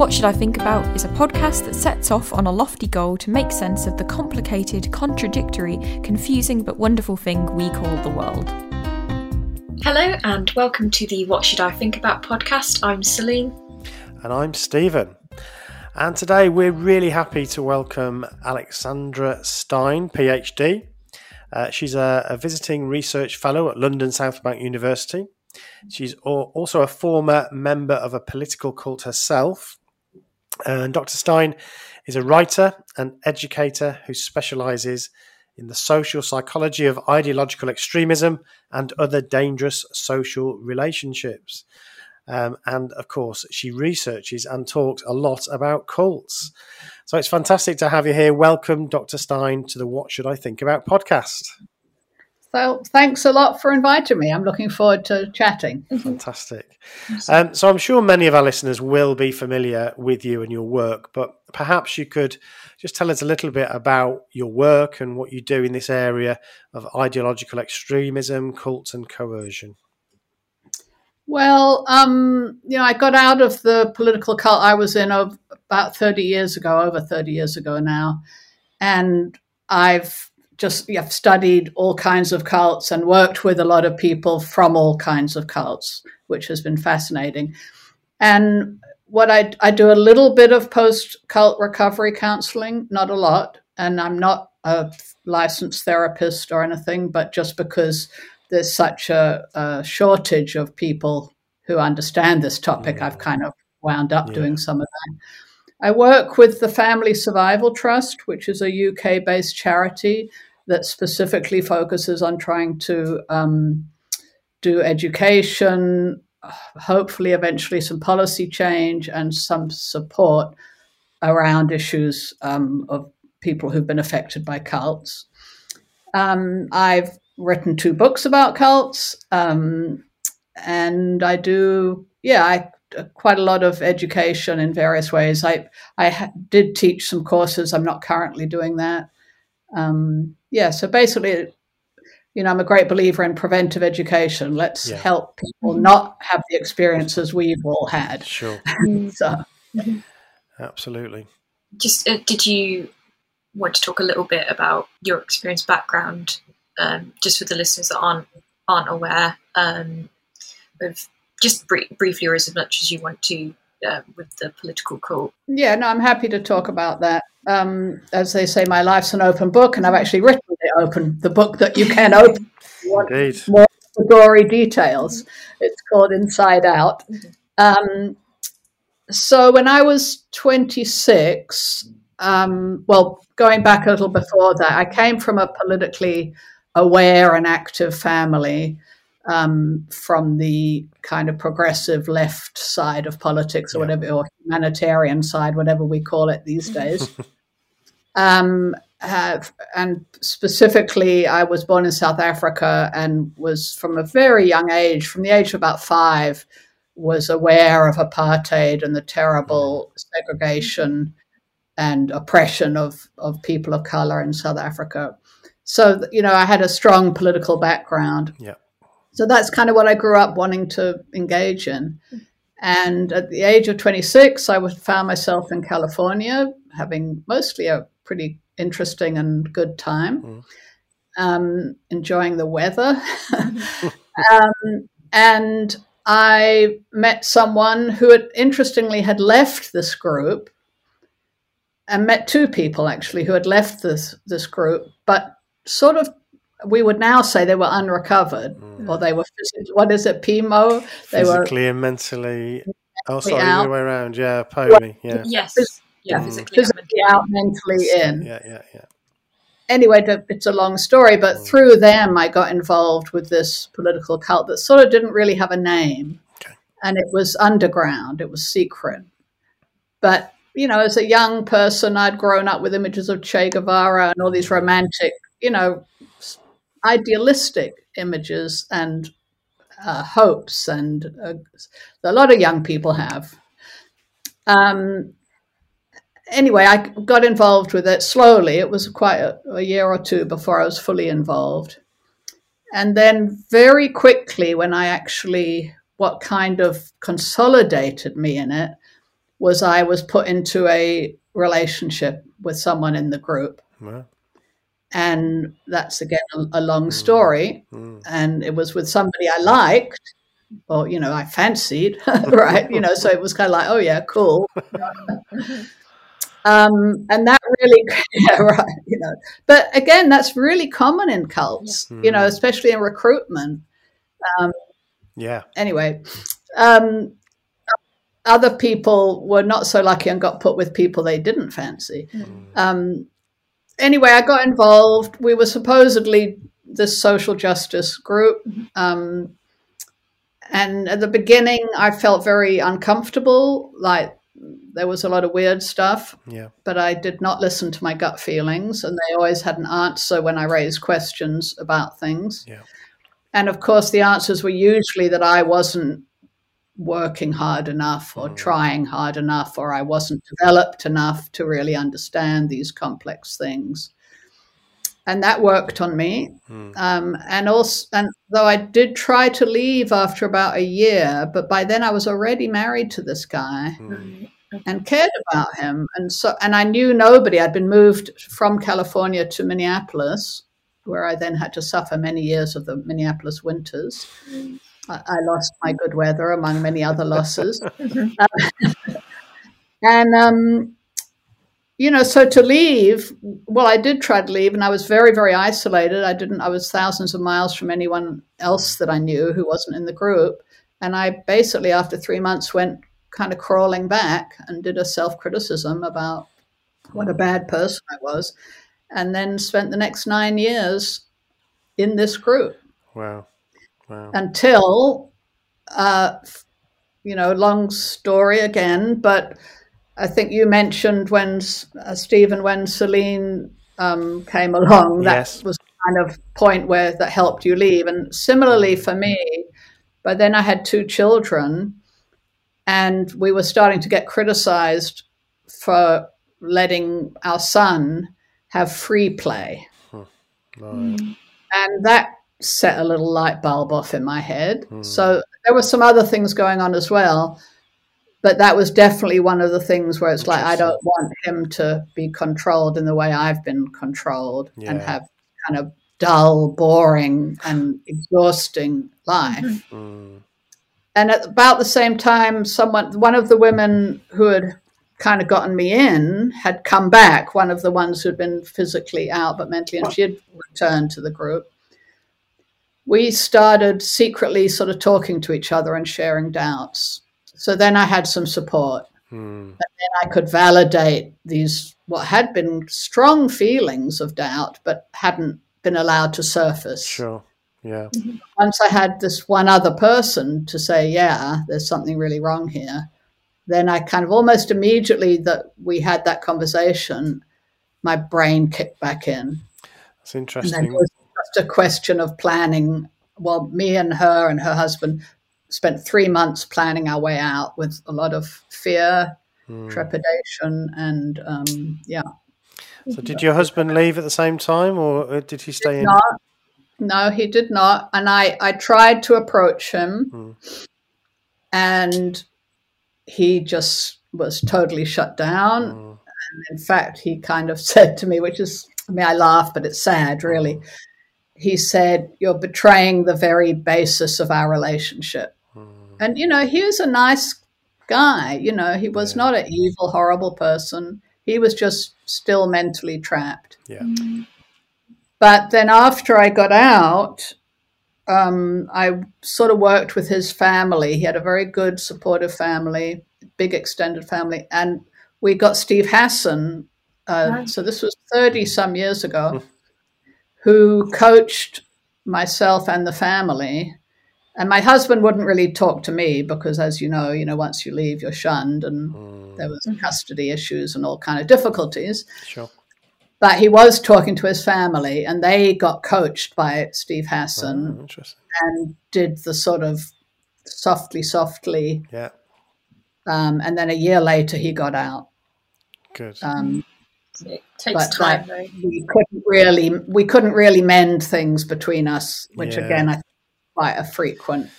What Should I Think About is a podcast that sets off on a lofty goal to make sense of the complicated, contradictory, confusing, but wonderful thing we call the world. Hello and welcome to the What Should I Think About podcast. I'm Celine. And I'm Stephen. And today we're really happy to welcome Alexandra Stein, PhD. Uh, she's a, a visiting research fellow at London South Bank University. She's also a former member of a political cult herself. And Dr. Stein is a writer and educator who specializes in the social psychology of ideological extremism and other dangerous social relationships. Um, and of course, she researches and talks a lot about cults. So it's fantastic to have you here. Welcome, Dr. Stein, to the What Should I Think About podcast. So thanks a lot for inviting me. I'm looking forward to chatting. Fantastic. Um, so I'm sure many of our listeners will be familiar with you and your work, but perhaps you could just tell us a little bit about your work and what you do in this area of ideological extremism, cults, and coercion. Well, um, you know, I got out of the political cult I was in of about 30 years ago, over 30 years ago now. And I've just yeah, studied all kinds of cults and worked with a lot of people from all kinds of cults, which has been fascinating. And what I, I do a little bit of post cult recovery counseling, not a lot. And I'm not a licensed therapist or anything, but just because there's such a, a shortage of people who understand this topic, Yeah. I've kind of wound up Yeah. doing some of that. I work with the Family Survival Trust, which is a UK based charity that specifically focuses on trying to um, do education, hopefully, eventually, some policy change and some support around issues um, of people who've been affected by cults. Um, I've written two books about cults, um, and I do, yeah, I quite a lot of education in various ways. I I ha- did teach some courses. I'm not currently doing that. Um, yeah, so basically, you know, I'm a great believer in preventive education. Let's Yeah. help people not have the experiences we've all had. Sure, So, absolutely. Just uh, did you want to talk a little bit about your experience background, um, just for the listeners that aren't aren't aware, um, of just br- briefly or as much as you want to uh, with the political cult. yeah, no, I'm happy to talk about that. Um, as they say, my life's an open book, and I've actually written the open, the book that you can open. you Indeed. more gory details. It's called Inside Out. Um, so when I was 26, um, well, going back a little before that, I came from a politically aware and active family um, from the kind of progressive left side of politics or Yeah. whatever, or humanitarian side, whatever we call it these days. um, have, and specifically, I was born in South Africa and was from a very young age, from the age of about five, was aware of apartheid and the terrible segregation and oppression of, of people of color in South Africa. So, you know, I had a strong political background. Yeah. So that's kind of what I grew up wanting to engage in. And at the age of 26, I was, found myself in California having mostly a pretty interesting and good time, Mm. um, enjoying the weather. um, and I met someone who had, interestingly had left this group and met two people actually who had left this, this group, but sort of we would now say they were unrecovered or they were phys- what is it PMO they were Physically and mentally. Oh, sorry, the other way around. Yeah, pony. Yeah, Yes, Phys- yeah, Mm. physically. physically out mentally in yeah, yeah, yeah. anyway, it's a long story, but Mm. through them, I got involved with this political cult that sort of didn't really have a name. Okay. And it was underground, it was secret. But, you know, as a young person, I'd grown up with images of Che Guevara and all these romantic, you know, s- idealistic images and uh, hopes, and uh, a lot of young people have. Um, anyway, I got involved with it slowly. It was quite a, a, year or two before I was fully involved. And then, very quickly, when I actually, what kind of consolidated me in it was I was put into a relationship with someone in the group. Well, And that's again a, a long story. mm, And it was with somebody I liked, or, you know, I fancied, right? You know, so it was kind of like, oh, yeah, cool. Um, and that really, yeah, right, you know. But again, that's really common in cults, you know, Mm. especially in recruitment. Um, yeah. Anyway, um, other people were not so lucky and got put with people they didn't fancy. Mm, Um, anyway, I got involved. We were supposedly this social justice group. Um, and at the beginning, I felt very uncomfortable. Like there was a lot of weird stuff, yeah. but I did not listen to my gut feelings. And they always had an answer when I raised questions about things. Yeah. And of course, the answers were usually that I wasn't working hard enough or Mm. trying hard enough or I wasn't developed enough to really understand these complex things. And that worked on me. Mm, Um, and also, and though I did try to leave after about a year, but by then I was already married to this guy mm, and cared about him. And so, and I knew nobody. I'd been moved from California to Minneapolis, where I then had to suffer many years of the Minneapolis winters. I, I lost my good weather among many other losses. and, um, you know, so to leave, well, I did try to leave and I was very, very isolated. I didn't, I was thousands of miles from anyone else that I knew who wasn't in the group. And I basically, after three months, went kind of crawling back and did a self criticism about what a bad person I was. And then spent the next nine years in this group wow. Wow. until, uh, you know, long story again, but I think you mentioned when uh, Stephen, when Celine um, came along, that Yes. was kind of point where that helped you leave. And similarly for me, but then I had two children, and we were starting to get criticized for letting our son have free play. Right. And that set a little light bulb off in my head. So there were some other things going on as well. But that was definitely one of the things where it's like, I don't want him to be controlled in the way I've been controlled and have kind of dull, boring, and exhausting life. Mm, And at about the same time, someone, one of the women who had kind of gotten me in had come back, one of the ones who'd been physically out but mentally, and she had returned to the group. We started secretly sort of talking to each other and sharing doubts. So then I had some support. Hmm. and then I could validate these, what had been strong feelings of doubt, but hadn't been allowed to surface sure. Yeah. once I had this one other person to say, yeah, there's something really wrong here, then I kind of almost immediately that we had that conversation, my brain kicked back in. That's And then interesting. it was just a question of planning. Well, me and her and her husband spent three months planning our way out with a lot of fear, Mm. trepidation, and um, yeah. So, did your husband leave at the same time, or uh, did he stay in? Not, no, he did not. And I, I tried to approach him, Mm. and he just was totally shut down. Mm, In fact, he kind of said to me, which is, I mean, I laugh, but it's sad, really. He said, You're betraying the very basis of our relationship. mm, And, you know, he was a nice guy. You know, he was Yeah. not an evil, horrible person. He was just still mentally trapped. yeah. But then after I got out, um, I sort of worked with his family. He had a very good, supportive family, big extended family, and we got Steve Hassan. Uh, Wow. So this was thirty some years ago. who coached myself and the family. And my husband wouldn't really talk to me because, as you know, you know, once you leave, you're shunned, and mm. there was custody issues and all kind of difficulties. Sure. But he was talking to his family, and they got coached by Steve Hassan oh, and did the sort of softly, softly. Yeah. Um, and then a year later, he got out. Good. Um, it takes time, though. We couldn't really, we couldn't really mend things between us, which yeah. again, I think quite a frequent.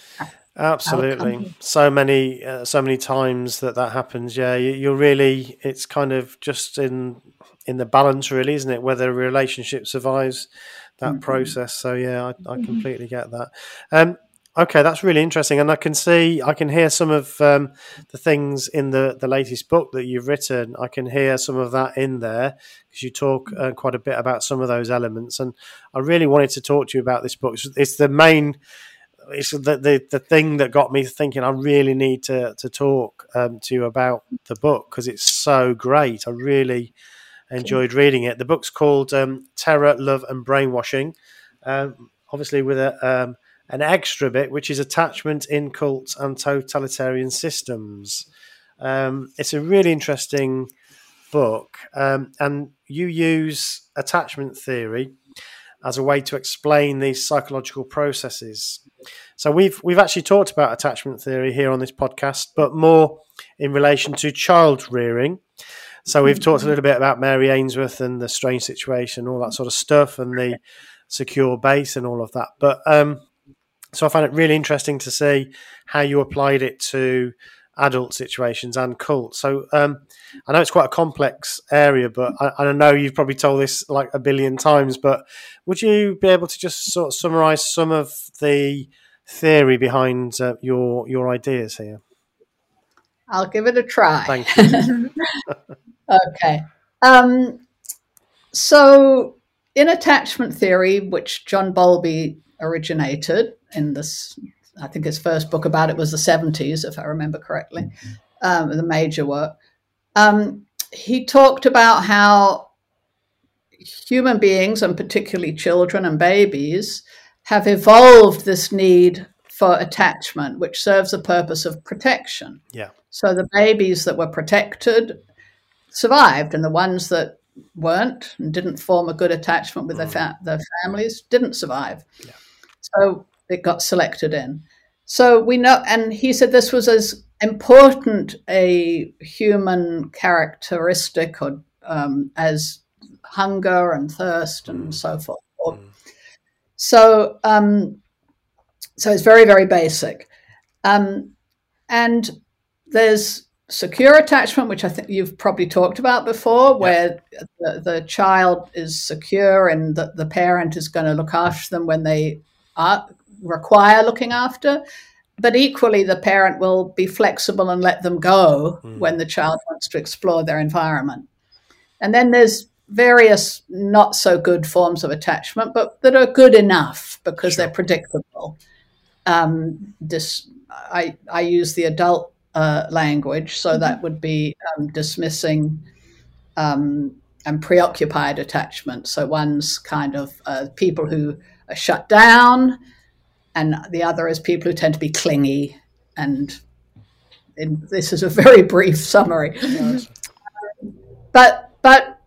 Absolutely, outcome. so many, uh, so many times that that happens. Yeah, you, are really, it's kind of just in in the balance, really, isn't it? Whether a relationship survives that mm-hmm. process. So yeah, I, I mm-hmm. completely get that. Um, Okay, that's really interesting, and I can see, I can hear some of um, the things in the the latest book that you've written. I can hear some of that in there because you talk uh, quite a bit about some of those elements, and I really wanted to talk to you about this book. It's, it's the main, it's the, the the thing that got me thinking. I really need to to talk um, to you about the book because it's so great. I really enjoyed reading it. The book's called um, Terror, Love, and Brainwashing. Um, obviously, with a um, an extra bit, which is attachment in cults and totalitarian systems. Um, it's a really interesting book, um, and you use attachment theory as a way to explain these psychological processes. So we've we've actually talked about attachment theory here on this podcast, but more in relation to child rearing. So we've talked a little bit about Mary Ainsworth and the strange situation, all that sort of stuff, and the secure base and all of that. But um, so I found it really interesting to see how you applied it to adult situations and cults. So um, I know it's quite a complex area, but I, I, know you've probably told this like a billion times. But would you be able to just sort of summarize some of the theory behind uh, your your ideas here? I'll give it a try. Thank you. okay. Um, so in attachment theory, which John Bowlby originated, in this. I think his first book about it was the 70s, if I remember correctly, um, the major work. Um, he talked about how human beings, and particularly children and babies, have evolved this need for attachment, which serves the purpose of protection. Yeah. So the babies that were protected survived, and the ones that weren't and didn't form a good attachment with mm. their, fa- their families didn't survive. Yeah. So that got selected in. So we know, and he said this was as important a human characteristic or, um, as hunger and thirst and mm. so forth. Mm. So, um, so it's very, very basic. Um, and there's secure attachment, which I think you've probably talked about before, where the, the, child is secure and that the parent is going to look after them when they are require looking after. But equally, the parent will be flexible and let them go mm. when the child wants to explore their environment. And then there's various not so good forms of attachment, but that are good enough because sure. they're predictable. Um, this I, I use the adult uh, language, so mm-hmm. that would be um, dismissing um, and preoccupied attachment. So one's kind of uh, people who are shut down, and the other is people who tend to be clingy. And in, this is a very brief summary, but but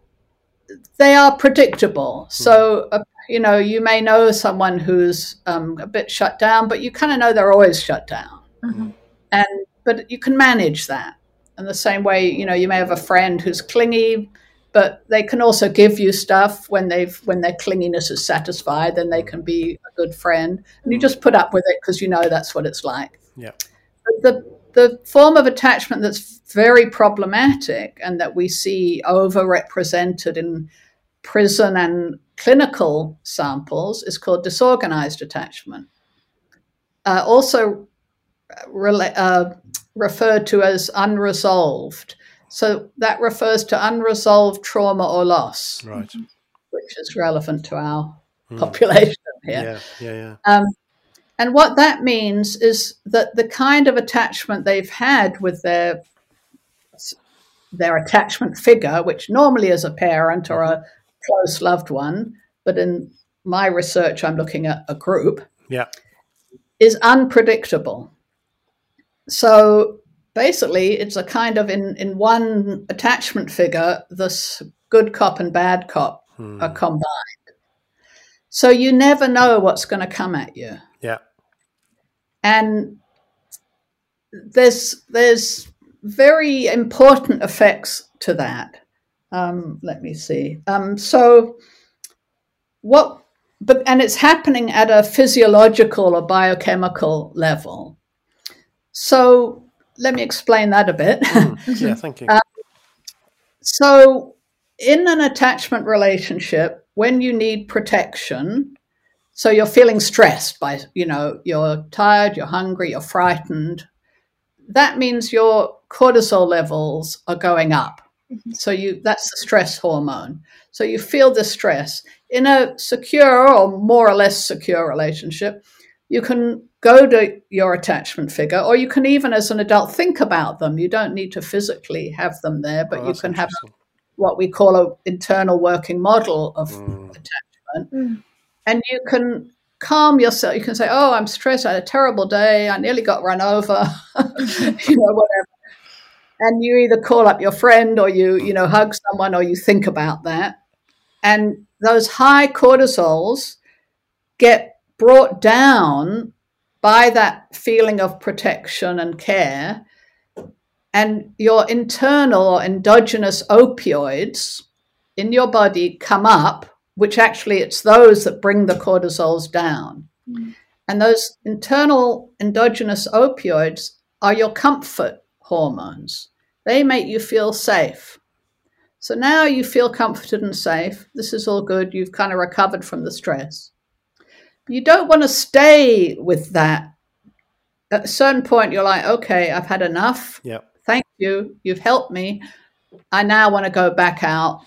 they are predictable. So uh, you know you may know someone who's um, a bit shut down, but you kind of know they're always shut down, mm-hmm. and but you can manage that. In the same way, you know, you may have a friend who's clingy, but they can also give you stuff when they've when their clinginess is satisfied then they can be a good friend. And you just put up with it because you know that's what it's like. Yeah. But the the form of attachment that's very problematic and that we see overrepresented in prison and clinical samples is called disorganized attachment. Uh, also uh, uh referred to as unresolved so that refers to unresolved trauma or loss, right? Which is relevant to our mm. population here. Yeah, yeah, yeah. Um, and what that means is that the kind of attachment they've had with their their attachment figure, which normally is a parent or a close loved one, but in my research, I'm looking at a group, Yeah. is unpredictable. So basically, it's a kind of in, in one attachment figure, this good cop and bad cop Hmm. are combined. So you never know what's going to come at you. Yeah. And there's there's very important effects to that. Um, let me see. Um, so what? But and it's happening at a physiological or biochemical level. So let me explain that a bit. Mm. Yeah. Thank you. So, in an attachment relationship, when you need protection, so you're feeling stressed by, you know, you're tired, you're hungry, you're frightened, that means your cortisol levels are going up. So you that's the stress hormone. So you feel the stress. In a secure or more or less secure relationship, you can go to your attachment figure, or you can even as an adult think about them. You don't need to physically have them there, but Oh, you can have what we call an internal working model of Mm. attachment. Mm. And you can calm yourself. You can say, Oh, I'm stressed. I had a terrible day. I nearly got run over, you know, whatever. And you either call up your friend or you, you know, hug someone or you think about that. And those high cortisols get brought down by that feeling of protection and care and your internal or endogenous opioids in your body come up, which actually it's those that bring the cortisols down. Mm. And those internal endogenous opioids are your comfort hormones. They make you feel safe. So now you feel comforted and safe. This is all good. You've kind of recovered from the stress. But you don't want to stay with that. At a certain point, you're like, okay, I've had enough Yeah. thank you you've helped me i now want to go back out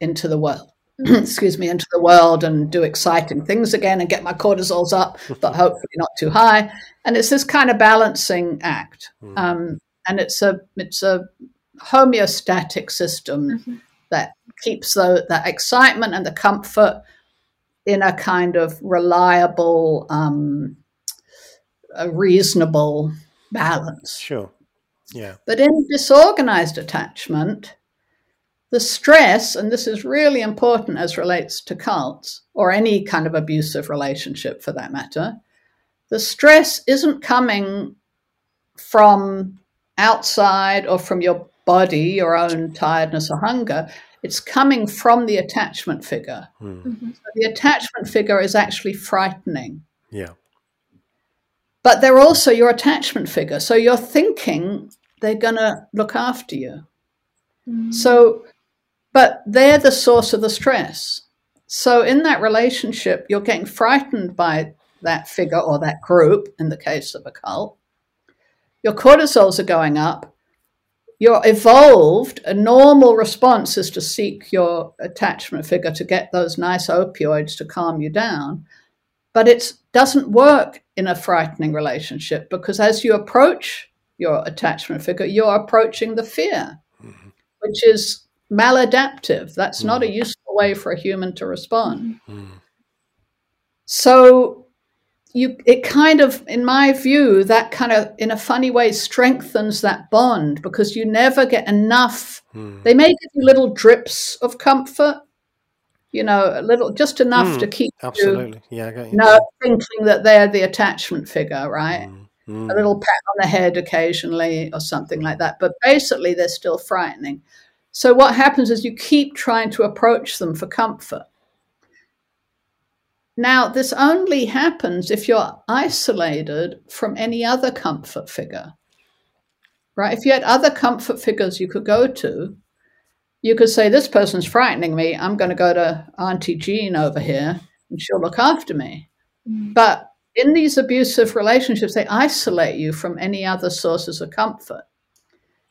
into the world excuse me into the world and do exciting things again and get my cortisols up but hopefully not too high and it's this kind of balancing act Mm. um, and it's a it's a homeostatic system Mhm. that keeps the, that excitement and the comfort in a kind of reliable um, a reasonable balance Sure. Yeah. but in disorganized attachment, the stress, and this is really important as relates to cults or any kind of abusive relationship for that matter, the stress isn't coming from outside or from your body, your own tiredness or hunger. It's coming from the attachment figure. Mm. Mhm. So the attachment figure is actually frightening Yeah. but they're also your attachment figure. So you're thinking they're going to look after you. Mm. So, but they're the source of the stress. So in that relationship, you're getting frightened by that figure or that group, in the case of a cult. Your cortisols are going up. Your evolved, a normal response is to seek your attachment figure to get those nice opioids to calm you down. But it doesn't work in a frightening relationship because as you approach your attachment figure, you're approaching the fear, which is maladaptive. That's not a useful way for a human to respond. Mm. So you it kind of in my view that kind of in a funny way strengthens that bond because you never get enough Mm. they may give you little drips of comfort you know a little just enough Mm, to keep you Absolutely. Yeah. I you. no thinking that they're the attachment figure right Mm. Mm. a little pat on the head occasionally or something like that. But basically, they're still frightening. So, what happens is you keep trying to approach them for comfort. Now, this only happens if you're isolated from any other comfort figure, right? If you had other comfort figures you could go to, you could say, This person's frightening me. I'm going to go to Auntie Jean over here and she'll look after me. Mm. But in these abusive relationships, they isolate you from any other sources of comfort.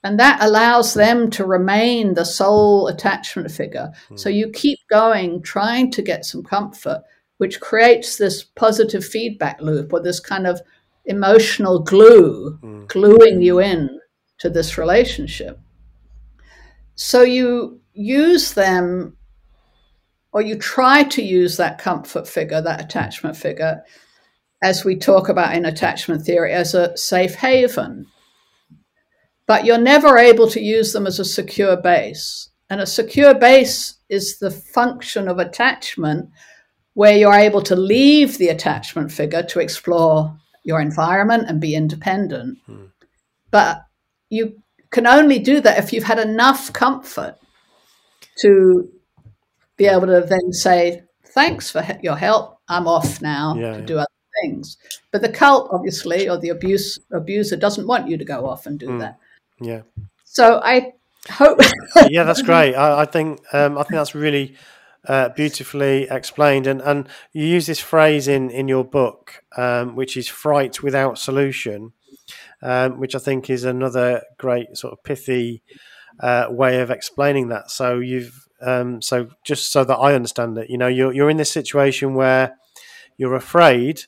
And that allows them to remain the sole attachment figure. So you keep going, trying to get some comfort, which creates this positive feedback loop or this kind of emotional glue, Mm. gluing you in to this relationship. So you use them or you try to use that comfort figure, that attachment figure, as we talk about in attachment theory, as a safe haven. But you're never able to use them as a secure base. And a secure base is the function of attachment where you're able to leave the attachment figure to explore your environment and be independent. Hmm. But you can only do that if you've had enough comfort to be able to then say, thanks for your help. I'm off now yeah, to yeah. do other things. But the cult, obviously, or the abuse abuser doesn't want you to go off and do mm. that. Yeah. So I hope. yeah, that's great. I, I think um, I think that's really uh, beautifully explained, and and you use this phrase in in your book, um, which is fright without solution, um, which I think is another great sort of pithy uh, way of explaining that. So you've um, so just so that I understand it, you know, you're you're in this situation where you're afraid.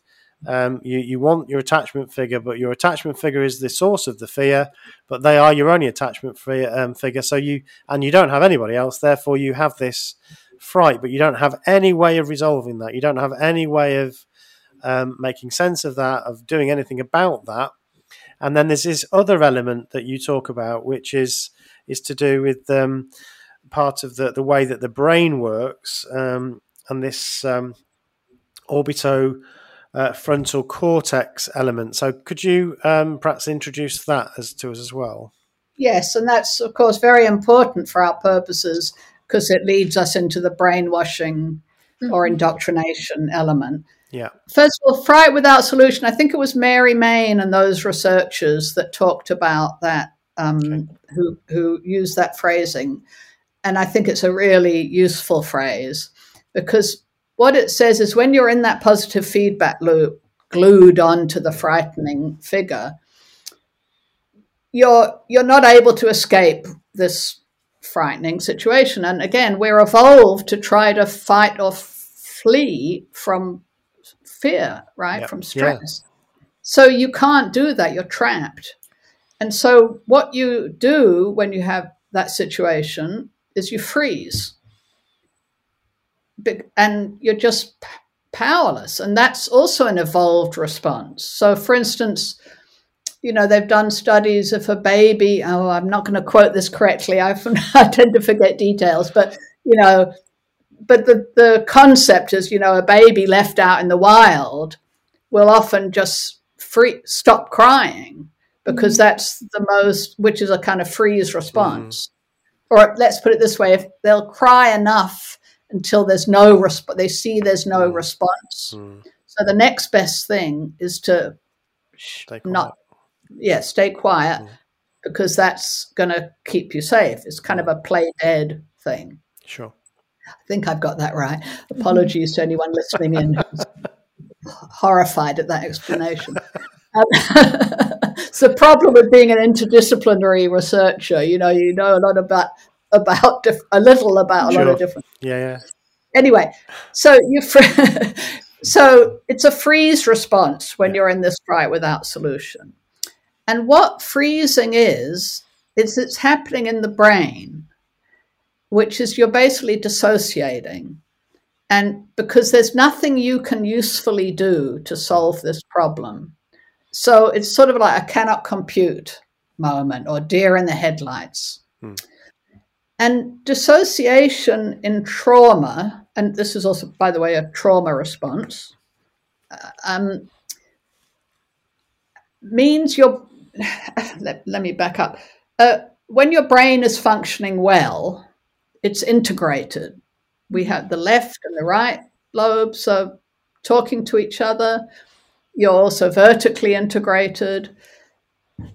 Um, you, you want your attachment figure, but your attachment figure is the source of the fear, but they are your only attachment figure, um, figure. So you and you don't have anybody else. Therefore, you have this fright, but you don't have any way of resolving that. You don't have any way of um, making sense of that, of doing anything about that. And then there's this other element that you talk about, which is is to do with um, part of the, the way that the brain works um, and this um, orbito uh, frontal cortex element. So, could you um, perhaps introduce that as to us as well? Yes, and that's of course very important for our purposes because it leads us into the brainwashing mm-hmm. or indoctrination element. Yeah. First of all, fright without solution. I think it was Mary Main and those researchers that talked about that, um, okay. who who used that phrasing and I think it's a really useful phrase because what it says is when you're in that positive feedback loop, glued onto the frightening figure, you're you're not able to escape this frightening situation. And again, we're evolved to try to fight or flee from fear, right? Yep. From stress. Yeah. So you can't do that. You're trapped. And so what you do when you have that situation is you freeze and you're just powerless and that's also an evolved response so for instance you know they've done studies if a baby oh i'm not going to quote this correctly I, I tend to forget details but you know but the, the concept is you know a baby left out in the wild will often just free stop crying because mm. that's the most which is a kind of freeze response or let's put it this way, if they'll cry enough until there's no resp- they see there's no mm. response. Mm. So the next best thing is to not, yeah, stay quiet mm. because that's going to keep you safe. It's kind of a play dead thing. Sure. I think I've got that right. Apologies to anyone listening in who's horrified at that explanation. Um, it's the problem with being an interdisciplinary researcher. You know, you know a lot about about diff- a little about a sure. lot of different. Yeah, yeah. Anyway, so you fr- so it's a freeze response when yeah. you're in this fright without solution. And what freezing is, is it's happening in the brain, which is you're basically dissociating. And because there's nothing you can usefully do to solve this problem, so it's sort of like a cannot compute moment or deer in the headlights. Hmm. And dissociation in trauma, and this is also, by the way, a trauma response, uh, um, means your. Let, let, me back up. Uh, when your brain is functioning well, it's integrated. We have the left and the right lobes are talking to each other. You're also vertically integrated.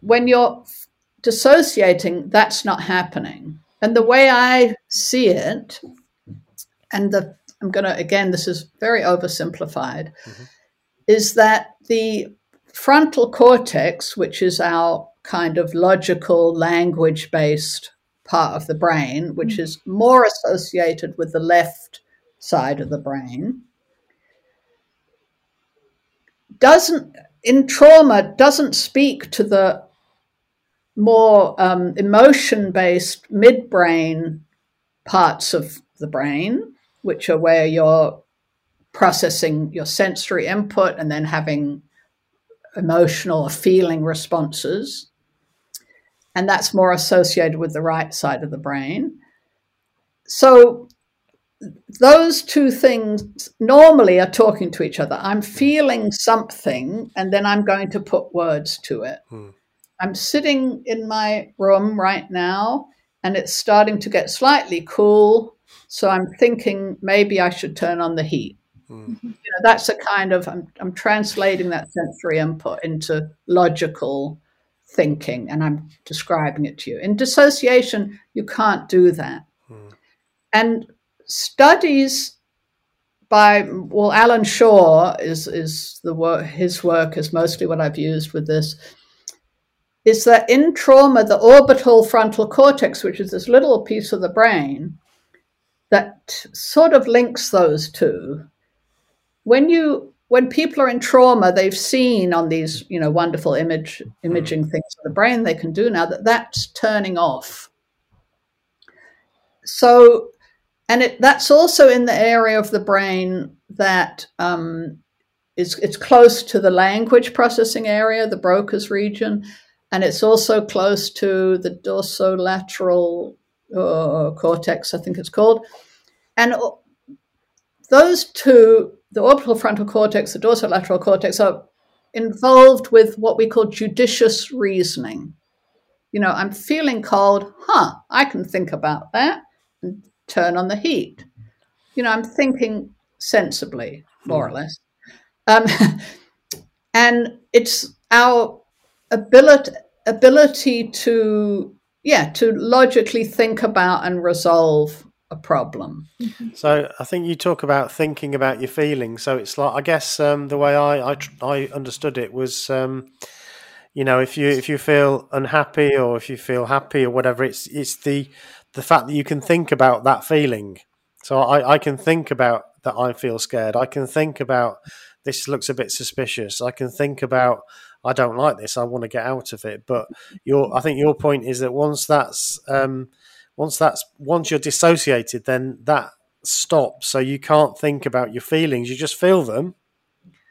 When you're dissociating, that's not happening. And the way I see it, and the I'm going to again, this is very oversimplified, mm-hmm. is that the frontal cortex, which is our kind of logical, language based part of the brain, which mm-hmm. is more associated with the left side of the brain, doesn't in trauma doesn't speak to the more um, emotion based midbrain parts of the brain which are where you're processing your sensory input and then having emotional or feeling responses. And that's more associated with the right side of the brain. So those two things normally are talking to each other. I'm feeling something and then I'm going to put words to it. Hmm. I'm sitting in my room right now and it's starting to get slightly cool. So I'm thinking maybe I should turn on the heat. Mm. You know, that's a kind of, I'm, I'm translating that sensory input into logical thinking and I'm describing it to you. In dissociation, you can't do that. Mm. And studies by well Allan Schore is is the work his work is mostly what i've used with this is that in trauma the orbital frontal cortex which is this little piece of the brain that sort of links those two when you when people are in trauma they've seen on these you know wonderful image imaging things of the brain they can do now that that's turning off so and it, that's also in the area of the brain that um, is it's close to the language processing area, the Broca's region, and it's also close to the dorsolateral uh, cortex, I think it's called. And those two, the orbital frontal cortex, the dorsolateral cortex, are involved with what we call judicious reasoning. You know, I'm feeling cold, huh, I can think about that and turn on the heat. You know, I'm thinking sensibly, more or hmm. less. Um, and it's our ability ability to yeah to logically think about and resolve a problem mm-hmm. so i think you talk about thinking about your feelings so it's like i guess um, the way I, I, I understood it was um, you know if you if you feel unhappy or if you feel happy or whatever it's it's the the fact that you can think about that feeling. So I, I can think about that I feel scared. I can think about this looks a bit suspicious. I can think about I don't like this. I want to get out of it. But your I think your point is that once that's um, once that's once you're dissociated, then that stops. So you can't think about your feelings. You just feel them,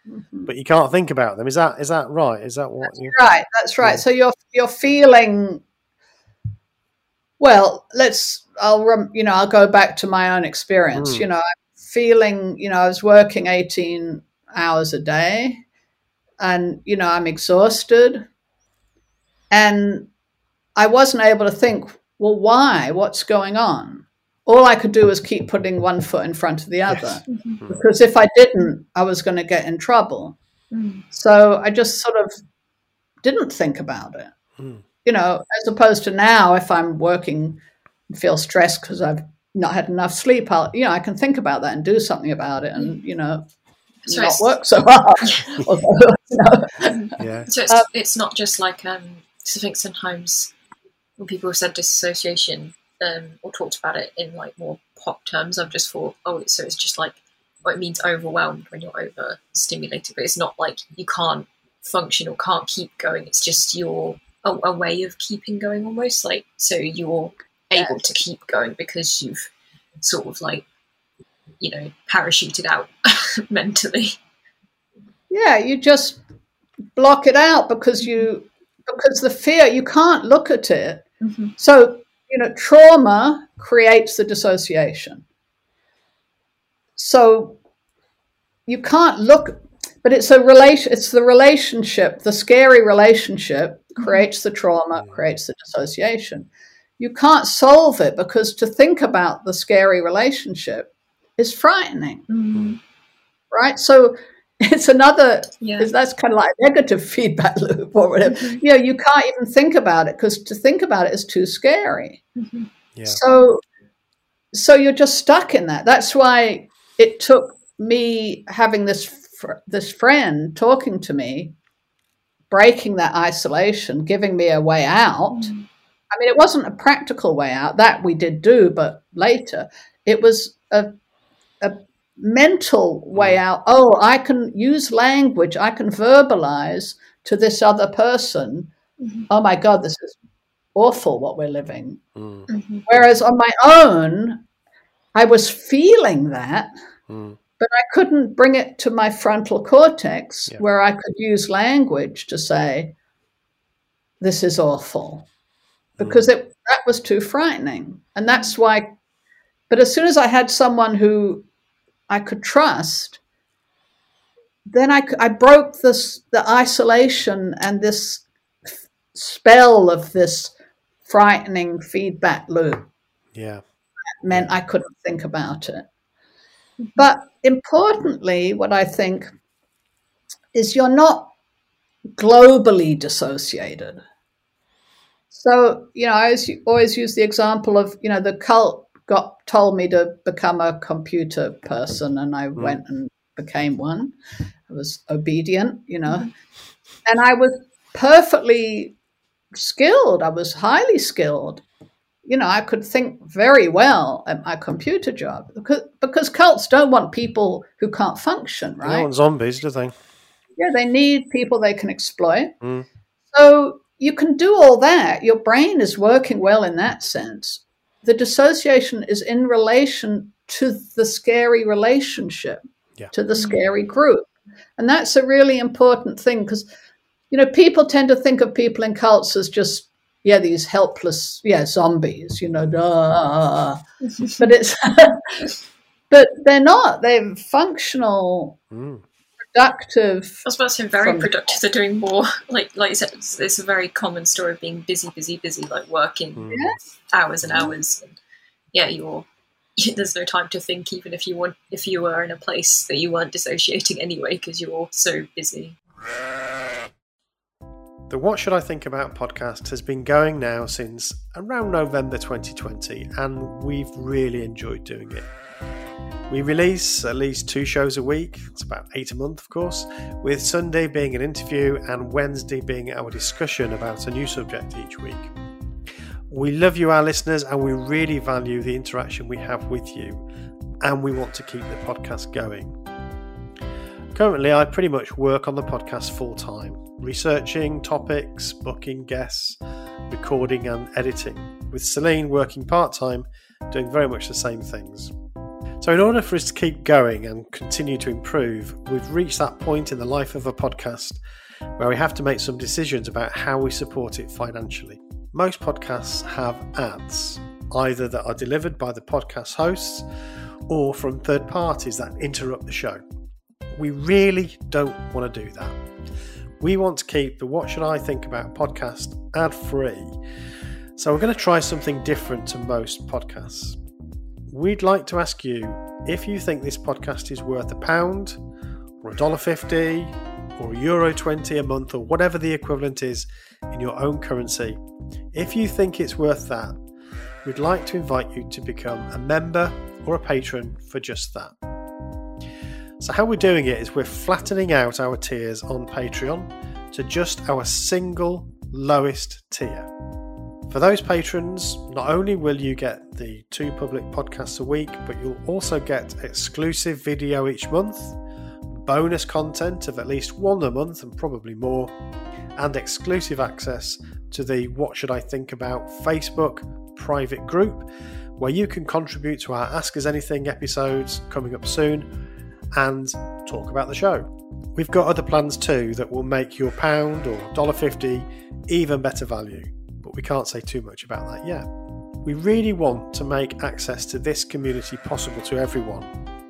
mm-hmm. but you can't think about them. Is that is that right? Is that what? That's you, right. That's right. Yeah. So you're you're feeling well, let's. I'll you know I'll go back to my own experience. Mm. You know, I'm feeling. You know, I was working eighteen hours a day, and you know I'm exhausted, and I wasn't able to think. Well, why? What's going on? All I could do was keep putting one foot in front of the other, yes. mm-hmm. because if I didn't, I was going to get in trouble. Mm. So I just sort of didn't think about it. Mm you know, as opposed to now, if I'm working and feel stressed because I've not had enough sleep, I'll, you know, I can think about that and do something about it and, you know, so not work so hard. Although, you know. yeah. So it's, um, it's not just like, um, I think sometimes when people have said dissociation um, or talked about it in like more pop terms, I've just thought, oh, so it's just like, what it means overwhelmed when you're overstimulated, but it's not like you can't function or can't keep going. It's just you're a, a way of keeping going almost like so you're able to keep going because you've sort of like you know parachuted out mentally. Yeah you just block it out because you because the fear you can't look at it mm-hmm. so you know trauma creates the dissociation. So you can't look but it's a relation it's the relationship the scary relationship creates the trauma creates the dissociation. You can't solve it because to think about the scary relationship is frightening. Mm-hmm. right? So it's another yeah. that's kind of like a negative feedback loop or whatever mm-hmm. you know you can't even think about it because to think about it is too scary mm-hmm. yeah. so so you're just stuck in that that's why it took me having this this friend talking to me, breaking that isolation, giving me a way out. Mm. I mean, it wasn't a practical way out that we did do, but later it was a, a mental way mm. out. Oh, I can use language, I can verbalize to this other person. Mm-hmm. Oh my God, this is awful what we're living. Mm. Mm-hmm. Whereas on my own, I was feeling that, Mm. but I couldn't bring it to my frontal cortex Yeah. where I could use language to say, this is awful, because it, that was too frightening. And that's why, but as soon as I had someone who I could trust, then I, I broke this, the isolation and this f- spell of this frightening feedback loop Yeah. meant I couldn't think about it. But importantly, what I think is you're not globally dissociated. So, you know, I always use the example of, you know, the cult got told me to become a computer person and I went and became one. I was obedient, you know, and I was perfectly skilled. I was highly skilled you know, I could think very well at my computer job because, because cults don't want people who can't function, They right? don't want zombies, do they? Yeah, they need people they can exploit. Mm. So you can do all that. Your brain is working well in that sense. The dissociation is in relation to the scary relationship, Yeah. to the scary group. And that's a really important thing because, you know, people tend to think of people in cults as just, yeah, these helpless, yeah, zombies, you know, duh. but it's, but they're not. They're functional, Mm. I was about to say very productive. They're doing more. Like like you said, it's, it's a very common story of being busy, busy, busy, like working Mm. hours and hours. And yeah, you're. There's no time to think, even if you want, if you were in a place that you weren't dissociating anyway, because you're so busy. The What Should I Think About podcast has been going now since around November 2020, and we've really enjoyed doing it. We release at least two shows a week, it's about eight a month, of course, with Sunday being an interview and Wednesday being our discussion about a new subject each week. We love you, our listeners, and we really value the interaction we have with you, and we want to keep the podcast going. Currently, I pretty much work on the podcast full time, researching topics, booking guests, recording, and editing, with Celine working part time, doing very much the same things. So, in order for us to keep going and continue to improve, we've reached that point in the life of a podcast where we have to make some decisions about how we support it financially. Most podcasts have ads, either that are delivered by the podcast hosts or from third parties that interrupt the show. We really don't want to do that. We want to keep the What Should I Think About podcast ad free. So we're going to try something different to most podcasts. We'd like to ask you if you think this podcast is worth a pound or a dollar fifty or a euro 20 a month or whatever the equivalent is in your own currency. If you think it's worth that, we'd like to invite you to become a member or a patron for just that. So, how we're doing it is we're flattening out our tiers on Patreon to just our single lowest tier. For those patrons, not only will you get the two public podcasts a week, but you'll also get exclusive video each month, bonus content of at least one a month and probably more, and exclusive access to the What Should I Think About Facebook private group, where you can contribute to our Ask Us Anything episodes coming up soon and talk about the show. We've got other plans too that will make your pound or $1.50 even better value, we can't say too much about that yet. We really want to make access to this community possible to everyone,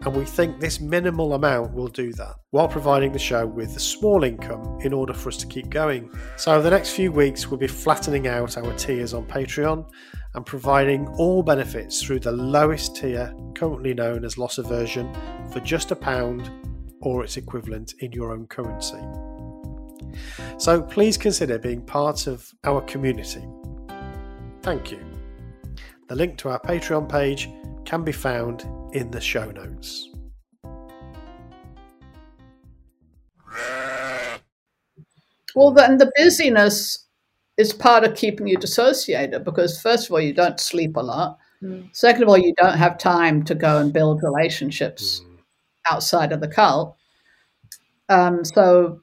and we think this minimal amount will do that while providing the show with a small income in order for us to keep going. So, over the next few weeks, we'll be flattening out our tiers on Patreon and providing all benefits through the lowest tier, currently known as loss aversion, for just a pound or its equivalent in your own currency. So please consider being part of our community. Thank you. The link to our Patreon page can be found in the show notes. Well, then the busyness is part of keeping you dissociated because, first of all, you don't sleep a lot. Mm. Second of all, you don't have time to go and build relationships outside of the cult. Um, so,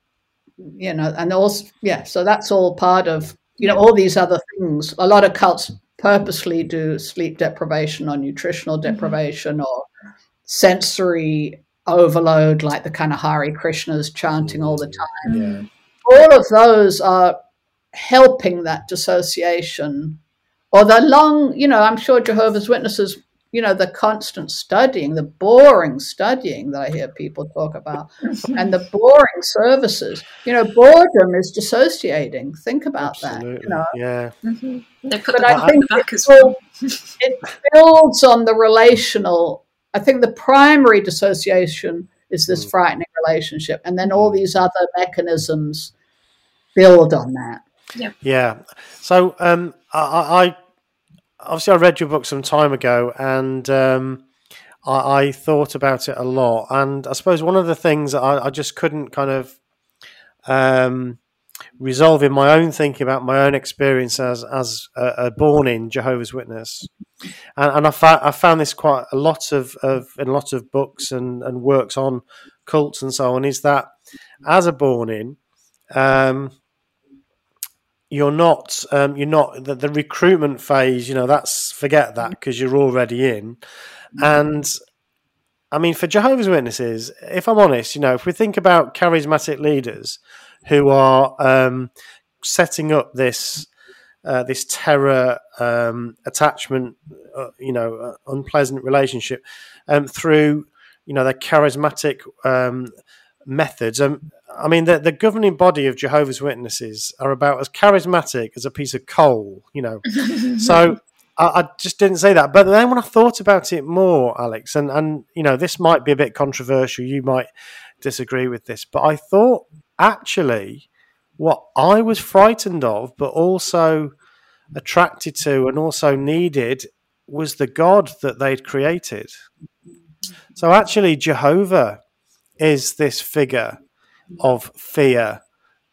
you know, and also, yeah, so that's all part of, you know, all these other things. A lot of cults purposely do sleep deprivation or nutritional mm-hmm. deprivation mm-hmm. or sensory overload, like the kind of Hare Krishnas chanting all the time. Yeah. All of those are helping that dissociation or the long, you know, I'm sure Jehovah's Witnesses you know, the constant studying, the boring studying that I hear people talk about, and the boring services. You know, boredom is dissociating. Think about Absolutely. that. You know? Yeah. Mm-hmm. They put but I think back it, well. it builds on the relational. I think the primary dissociation is this mm. frightening relationship, and then all mm. these other mechanisms build on that. Yeah. Yeah. So um, I, I obviously I read your book some time ago, and um, I, I, thought about it a lot. And I suppose one of the things I, I just couldn't kind of um, resolve in my own thinking about my own experience as as a, a born in Jehovah's Witness, and, and I, fa- I found this quite a lot of, of in a lot of books and, and works on cults and so on. Is that as a born in um, you're not um, you're not the, the, recruitment phase you know that's forget that because mm-hmm. you're already in and i mean for jehovah's witnesses if i'm honest you know if we think about charismatic leaders who are um, setting up this uh, this terror um, attachment uh, you know uh, unpleasant relationship um, through you know their charismatic um, methods um, I mean, the, the governing body of Jehovah's Witnesses are about as charismatic as a piece of coal, you know. so I, I, just didn't say that. But then when I thought about it more, Alex, and, and, you know, this might be a bit controversial. You might disagree with this. But I thought actually what I was frightened of, but also attracted to and also needed was the God that they'd created. So actually, Jehovah is this figure of fear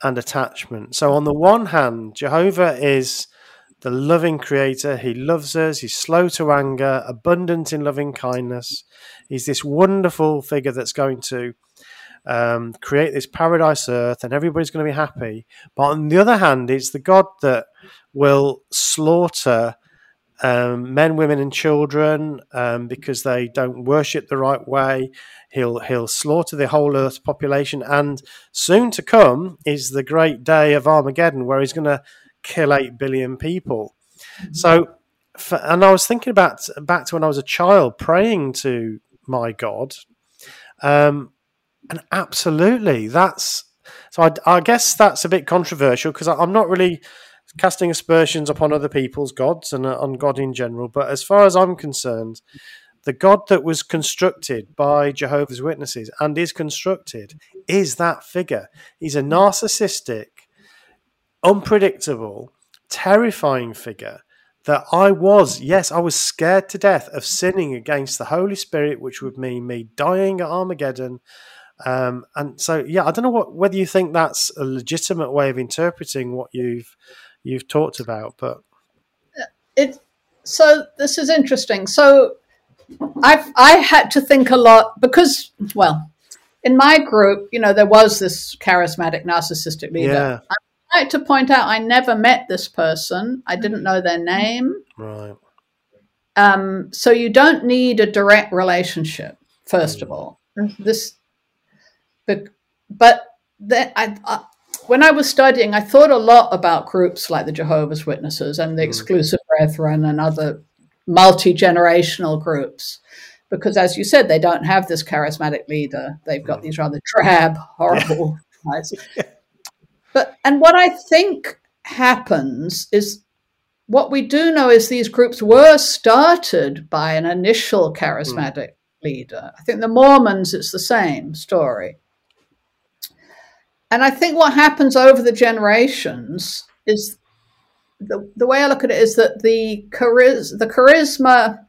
and attachment. So, on the one hand, Jehovah is the loving creator. He loves us. He's slow to anger, abundant in loving kindness. He's this wonderful figure that's going to um, create this paradise earth and everybody's going to be happy. But on the other hand, it's the God that will slaughter um, men, women, and children um, because they don't worship the right way. He'll he'll slaughter the whole Earth population, and soon to come is the great day of Armageddon, where he's going to kill eight billion people. So, for, and I was thinking about back to when I was a child praying to my God, um, and absolutely, that's so. I, I guess that's a bit controversial because I'm not really casting aspersions upon other people's gods and uh, on God in general. But as far as I'm concerned, the God that was constructed by Jehovah's Witnesses and is constructed is that figure. He's a narcissistic, unpredictable, terrifying figure that I was, yes, I was scared to death of sinning against the Holy Spirit, which would mean me dying at Armageddon. Um, and so, yeah, I don't know what whether you think that's a legitimate way of interpreting what you've you've talked about, but it. So this is interesting. So I've I had to think a lot because well, in my group, you know, there was this charismatic narcissistic leader. Yeah. I would like to point out I never met this person. I didn't know their name. Right. Um, so you don't need a direct relationship, first mm. of all. This, but, but the, I, I, when I was studying, I thought a lot about groups like the Jehovah's Witnesses and the mm. Exclusive Brethren and other multi generational groups. Because, as you said, they don't have this charismatic leader. They've got mm. these rather drab, horrible guys. But, and what I think happens is what we do know is these groups were started by an initial charismatic mm. leader. I think the Mormons, it's the same story. And I think what happens over the generations is the, the way I look at it is that the charis- the charisma,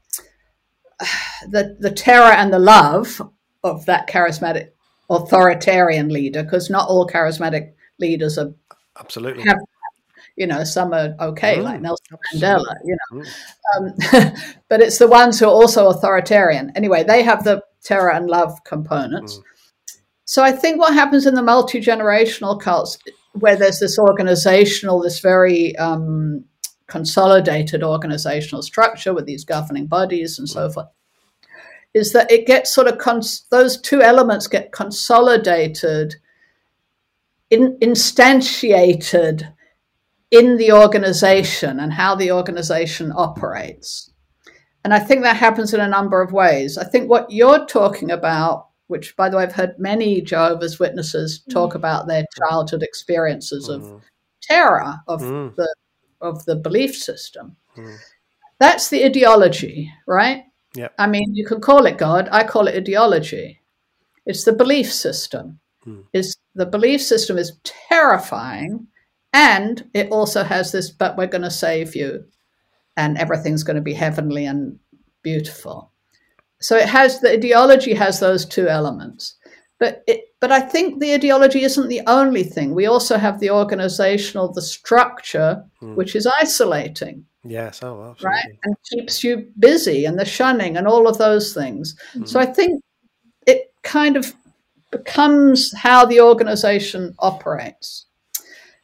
the the terror and the love of that charismatic authoritarian leader, because not all charismatic leaders are absolutely. Have, you know, some are okay, mm, like Nelson absolutely. Mandela. You know, mm. um, but it's the ones who are also authoritarian. Anyway, they have the terror and love components. Mm. So I think what happens in the multi generational cults, where there's this organizational, this very um, consolidated organizational structure with these governing bodies and so forth is that it gets sort of cons- those two elements get consolidated in, instantiated in the organization and how the organization operates. And i think that happens in a number of ways. I think what you're talking about which by the way i've heard many jehovah's witnesses talk mm. about their childhood experiences of mm. terror of mm. the of the belief system mm. that's the ideology right yeah. I mean, you can call it God. I call it ideology. It's the belief system. Hmm. Is the belief system is terrifying, and it also has this. But we're going to save you, and everything's going to be heavenly and beautiful. So it has the ideology has those two elements. But it, but I think the ideology isn't the only thing. We also have the organizational, the structure, hmm. which is isolating. Yes, oh, absolutely. Right, and keeps you busy, and the shunning, and all of those things. Mm-hmm. So I think it kind of becomes how the organization operates.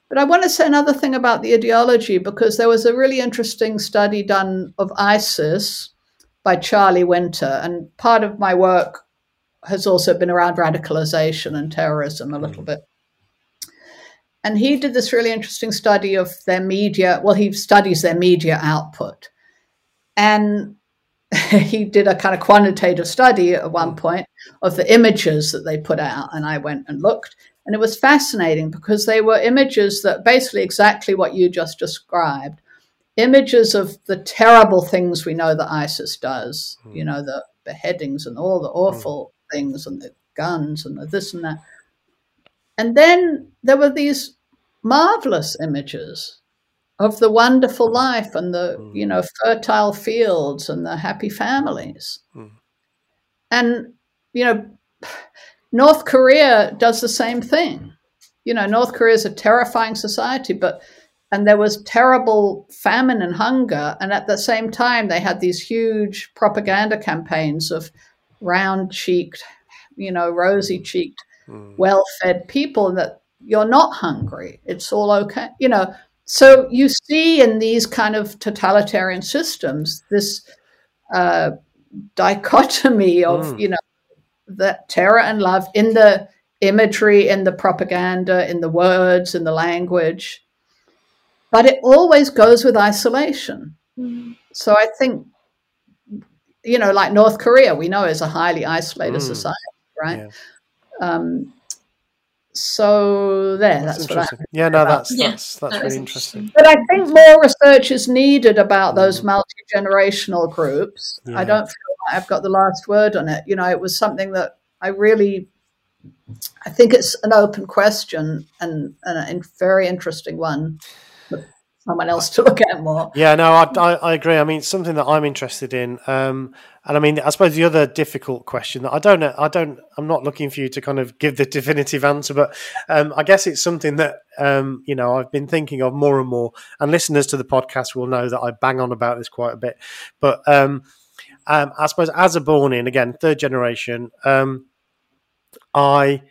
But I want to say another thing about the ideology because there was a really interesting study done of ISIS by Charlie Winter, and part of my work has also been around radicalization and terrorism a little mm. bit. And he did this really interesting study of their media. Well, he studies their media output. And he did a kind of quantitative study at one point of the images that they put out. And I went and looked. And it was fascinating because they were images that basically exactly what you just described images of the terrible things we know that ISIS does, mm. you know, the beheadings and all the awful mm. things and the guns and the this and that. And then there were these marvelous images of the wonderful life and the mm. you know fertile fields and the happy families mm. and you know north korea does the same thing you know north korea is a terrifying society but and there was terrible famine and hunger and at the same time they had these huge propaganda campaigns of round cheeked you know rosy cheeked mm. well fed people that you're not hungry. It's all okay. You know, so you see in these kind of totalitarian systems this uh, dichotomy of, mm. you know, that terror and love in the imagery, in the propaganda, in the words, in the language. But it always goes with isolation. Mm. So I think, you know, like North Korea, we know is a highly isolated mm. society, right? Yeah. Um, so there, that's, that's what I yeah, no, that's yeah, that's that's that really interesting. But I think more research is needed about those mm. multi generational groups. Yeah. I don't feel like I've got the last word on it. You know, it was something that I really, I think it's an open question and, and a very interesting one someone else to look at more. Yeah, no, I, I, I agree. I mean, something that I'm interested in, um, and I mean, I suppose the other difficult question that I don't know, I don't, I'm not looking for you to kind of give the definitive answer, but um, I guess it's something that um, you know I've been thinking of more and more, and listeners to the podcast will know that I bang on about this quite a bit. But um, um, I suppose as a born in again, third generation, um, I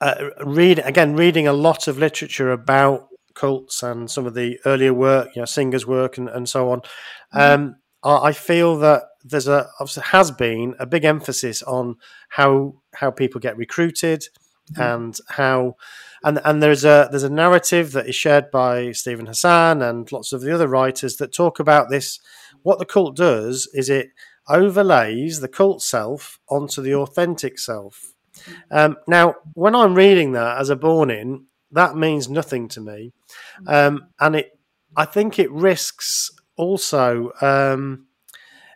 uh, read again reading a lot of literature about cults and some of the earlier work, you know, Singer's work and, and so on. Mm-hmm. Um, I, I feel that there's a has been a big emphasis on how how people get recruited mm-hmm. and how and and there's a there's a narrative that is shared by Steven Hassan and lots of the other writers that talk about this. What the cult does is it overlays the cult self onto the authentic self. Mm-hmm. Um, now, when I'm reading that as a born in, that means nothing to me, um, and it. I think it risks also. Um,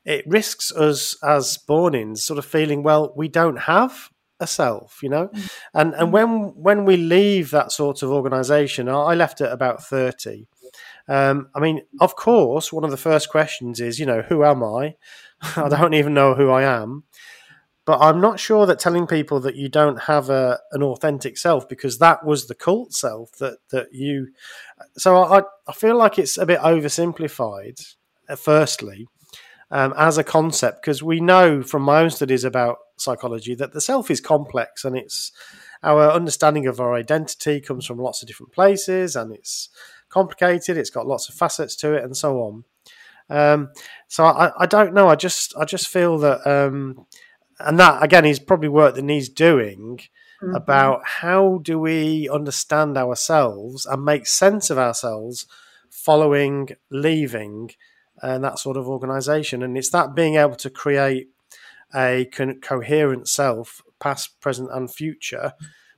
it risks us as born-ins sort of feeling well we don't have a self you know mm. and and when when we leave that sort of organization i left at about 30 um, i mean of course one of the first questions is you know who am i i don't even know who i am but I'm not sure that telling people that you don't have a, an authentic self because that was the cult self that that you. So I I feel like it's a bit oversimplified. Uh, firstly, um, as a concept, because we know from my own studies about psychology that the self is complex and it's our understanding of our identity comes from lots of different places and it's complicated. It's got lots of facets to it, and so on. Um, so I, I don't know. I just I just feel that, um, and that again is probably work that needs doing mm-hmm. about how do we understand ourselves and make sense of ourselves following leaving and that sort of organization. And it's that being able to create a co- coherent self, past, present, and future,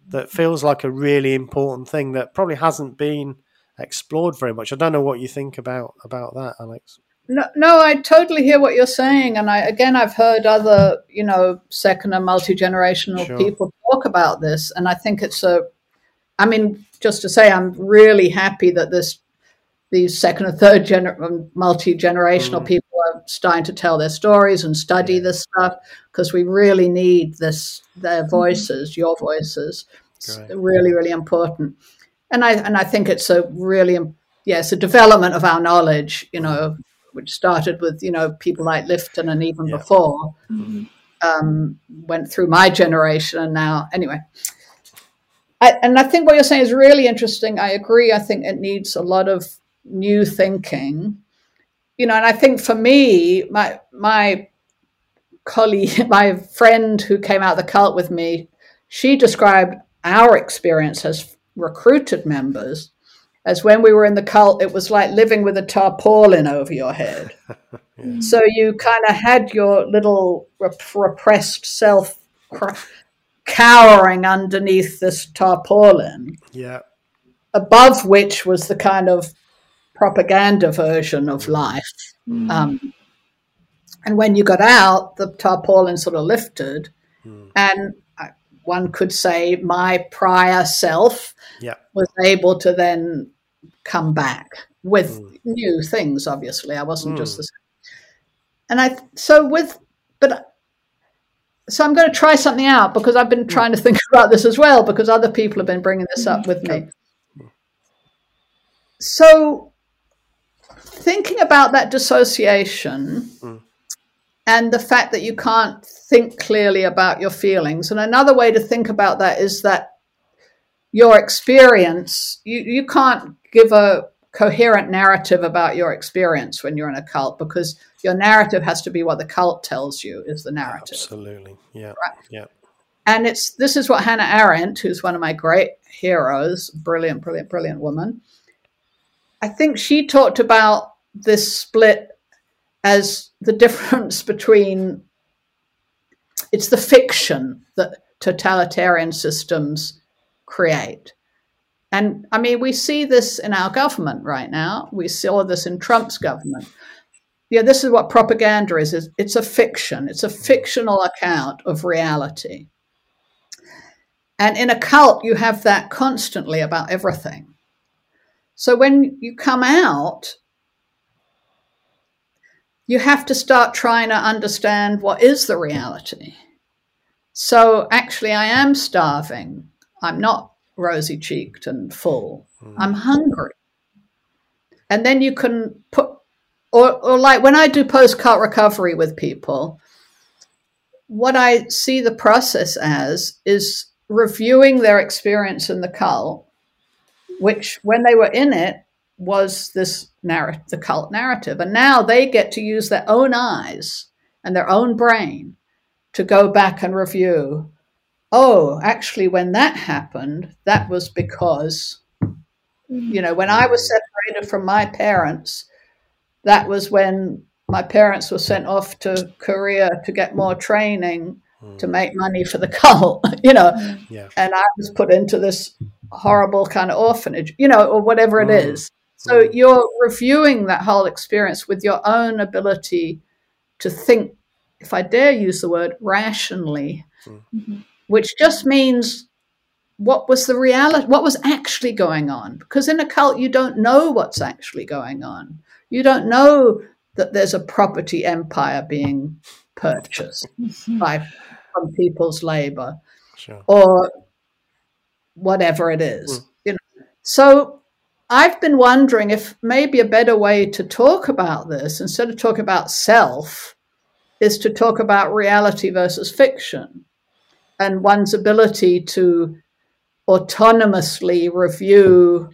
that feels like a really important thing that probably hasn't been explored very much. I don't know what you think about about that, Alex. No, no, I totally hear what you're saying, and I again, I've heard other, you know, second and multi generational sure. people talk about this, and I think it's a. I mean, just to say, I'm really happy that this these second and third gener- um, multi generational mm. people are starting to tell their stories and study yeah. this stuff because we really need this their mm-hmm. voices, your voices. It's really, really important. And I and I think it's a really yes, a development of our knowledge. You know, which started with you know people like Lifton and even yeah. before mm-hmm. um, went through my generation and now anyway. I, and I think what you're saying is really interesting. I agree. I think it needs a lot of new thinking you know and i think for me my my colleague my friend who came out of the cult with me she described our experience as recruited members as when we were in the cult it was like living with a tarpaulin over your head yeah. so you kind of had your little rep- repressed self cr- cowering underneath this tarpaulin yeah above which was the kind of propaganda version of life. Mm. Um, and when you got out, the tarpaulin sort of lifted, mm. and one could say my prior self yeah. was able to then come back with mm. new things. Obviously, I wasn't just the same. And I so with but so I'm going to try something out because I've been trying to think about this as well because other people have been bringing this up with me. So thinking about that dissociation mm. and the fact that you can't think clearly about your feelings, and another way to think about that is that your experience, you, you can't give a coherent narrative about your experience when you're in a cult because your narrative has to be what the cult tells you is the narrative. Absolutely. Yeah. Right? Yeah. And it's this is what Hannah Arendt, who's one of my great heroes, brilliant, brilliant, brilliant woman, I think she talked about this split as the difference between it's the fiction that totalitarian systems create. And I mean, we see this in our government right now. We saw this in Trump's government. Yeah, this is what propaganda is, is it's a fiction. It's a fictional account of reality. And in a cult, you have that constantly about everything. So when you come out, you have to start trying to understand what is the reality. So actually, I am starving. I'm not rosy cheeked and full. Mm. I'm hungry. And then you can put, or, or like when I do post cult recovery with people, what I see the process as is reviewing their experience in the cult which when they were in it was this narrative, the cult narrative. And now they get to use their own eyes and their own brain to go back and review. Oh, actually, when that happened, that was because, you know, when I was separated from my parents, that was when my parents were sent off to Korea to get more training to hmm. make money for the cult, you know. Yeah. And I was put into this horrible kind of orphanage, you know, or whatever it mm. is. So mm. you're reviewing that whole experience with your own ability to think, if I dare use the word, rationally, mm. Which just means what was the reality, what was actually going on. Because in a cult, you don't know what's actually going on. You don't know that there's a property empire being purchased by from people's labor. Sure. Or whatever it is. Mm. You know, so I've been wondering if maybe a better way to talk about this instead of talking about self is to talk about reality versus fiction and one's ability to autonomously review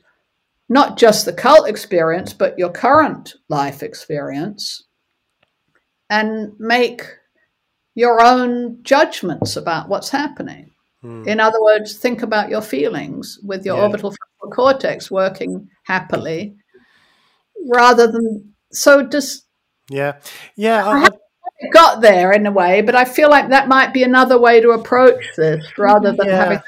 not just the cult experience, but your current life experience and make your own judgments about what's happening. Mm. In other words, think about your feelings with your yeah. orbital frontal cortex working happily rather than so just yeah yeah I, I got there in a way but i feel like that might be another way to approach this rather than yeah. having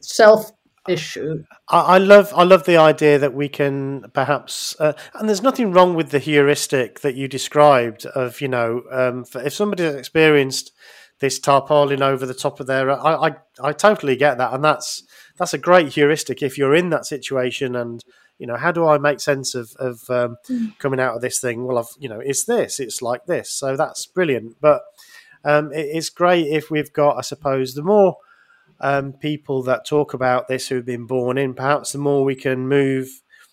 self issue. I, I, love I love the idea that we can perhaps uh, and there's nothing wrong with the heuristic that you described of you know um, if somebody has experienced this tarpaulin over the top of their I, I I totally get that and that's that's a great heuristic if you're in that situation and you know how do I make sense of of um, mm. coming out of this thing well I've you know it's this it's like this so that's brilliant but um, it, it's great if we've got I suppose the more um, people that talk about this who've been born in, perhaps the more we can move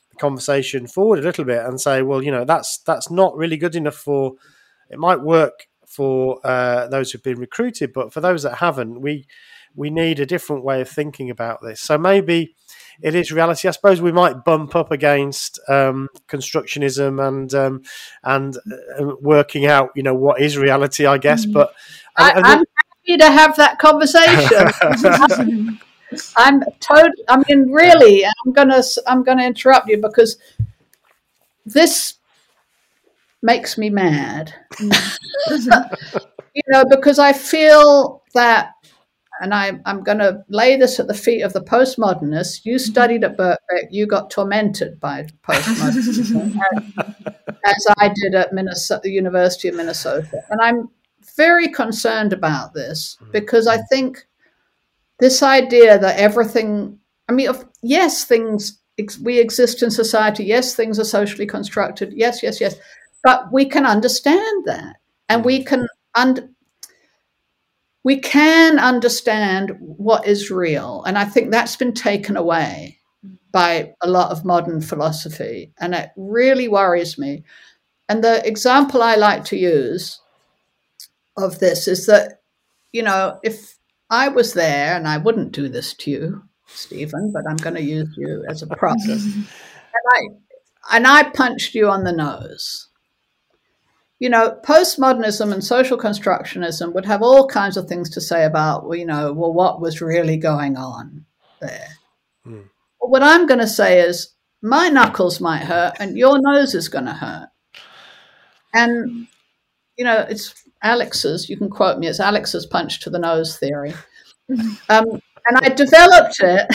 the conversation forward a little bit and say, well, you know, that's that's not really good enough for. It might work for uh, those who've been recruited, but for those that haven't, we we need a different way of thinking about this. So maybe it is reality. I suppose we might bump up against um, constructionism and um, and uh, working out, you know, what is reality. I guess, mm-hmm. but I, am happy to have that conversation. I'm totally. I mean, really, I'm gonna I'm gonna interrupt you because this makes me mad. you know, because I feel that, and I, I'm going to lay this at the feet of the postmodernists. You studied at Birkbeck, you got tormented by postmodernism, as I did at Minnesota, the University of Minnesota, and I'm very concerned about this mm-hmm. because I think this idea that everything, I mean, yes, things, we exist in society, yes, things are socially constructed, yes, yes, yes, but we can understand that. And we mm-hmm. can und- we can understand what is real and i think that's been taken away mm. by a lot of modern philosophy and it really worries me. And the example i like to use of this is that, you know, if I was there, and I wouldn't do this to you, Stephen, but I'm going to use you as a process, and I and I punched you on the nose. You know, postmodernism and social constructionism would have all kinds of things to say about, you know, well, what was really going on there. Mm. what I'm going to say is, my knuckles might hurt, and your nose is going to hurt. And you know, it's Alex's, you can quote me, it's Alex's punch to the nose theory. Um, and I developed it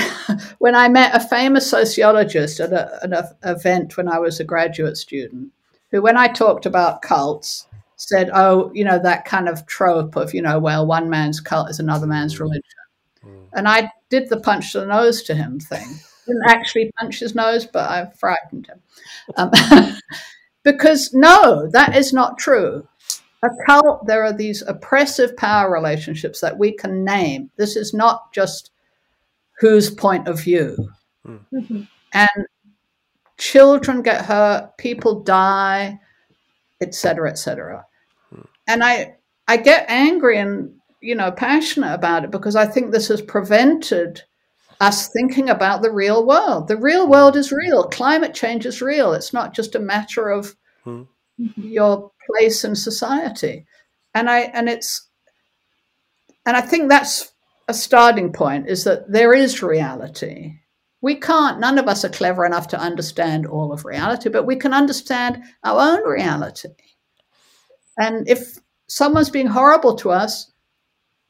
when I met a famous sociologist at, a, at an event when I was a graduate student, who, when I talked about cults, said, Oh, you know, that kind of trope of, you know, well, one man's cult is another man's religion. Mm. And I did the punch to the nose to him thing. Didn't actually punch his nose, but I frightened him. Um, because no, that is not true a cult, there are these oppressive power relationships that we can name. This is not just whose point of view. Mm-hmm. And children get hurt, people die, etc., etc. Mm. And I I get angry and you know passionate about it because I think this has prevented us thinking about the real world. The real world is real. Climate change is real. It's not just a matter of mm. your place in society. And I and it's and I think that's a starting point is that there is reality. We can't, none of us are clever enough to understand all of reality, but we can understand our own reality. And if someone's being horrible to us,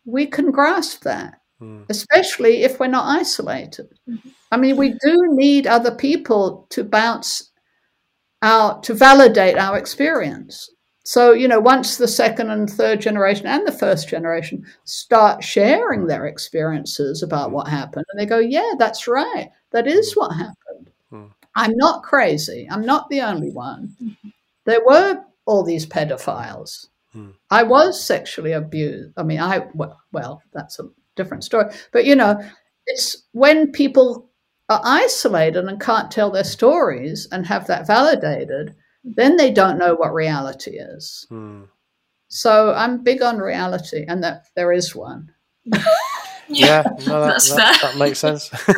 we can grasp that, mm. especially if we're not isolated. Mm-hmm. I mean, we do need other people to bounce out, to validate our experience. So, you know, once the second and third generation and the first generation start sharing their experiences about what happened, and they go, yeah, that's right. That is what happened. Hmm. I'm not crazy. I'm not the only one. There were all these pedophiles. Hmm. I was sexually abused. I mean, I, well, well, that's a different story. But, you know, it's when people are isolated and can't tell their stories and have that validated then they don't know what reality is. Hmm. So I'm big on reality and that there is one. yeah, no, that, That's that, fair. that makes sense.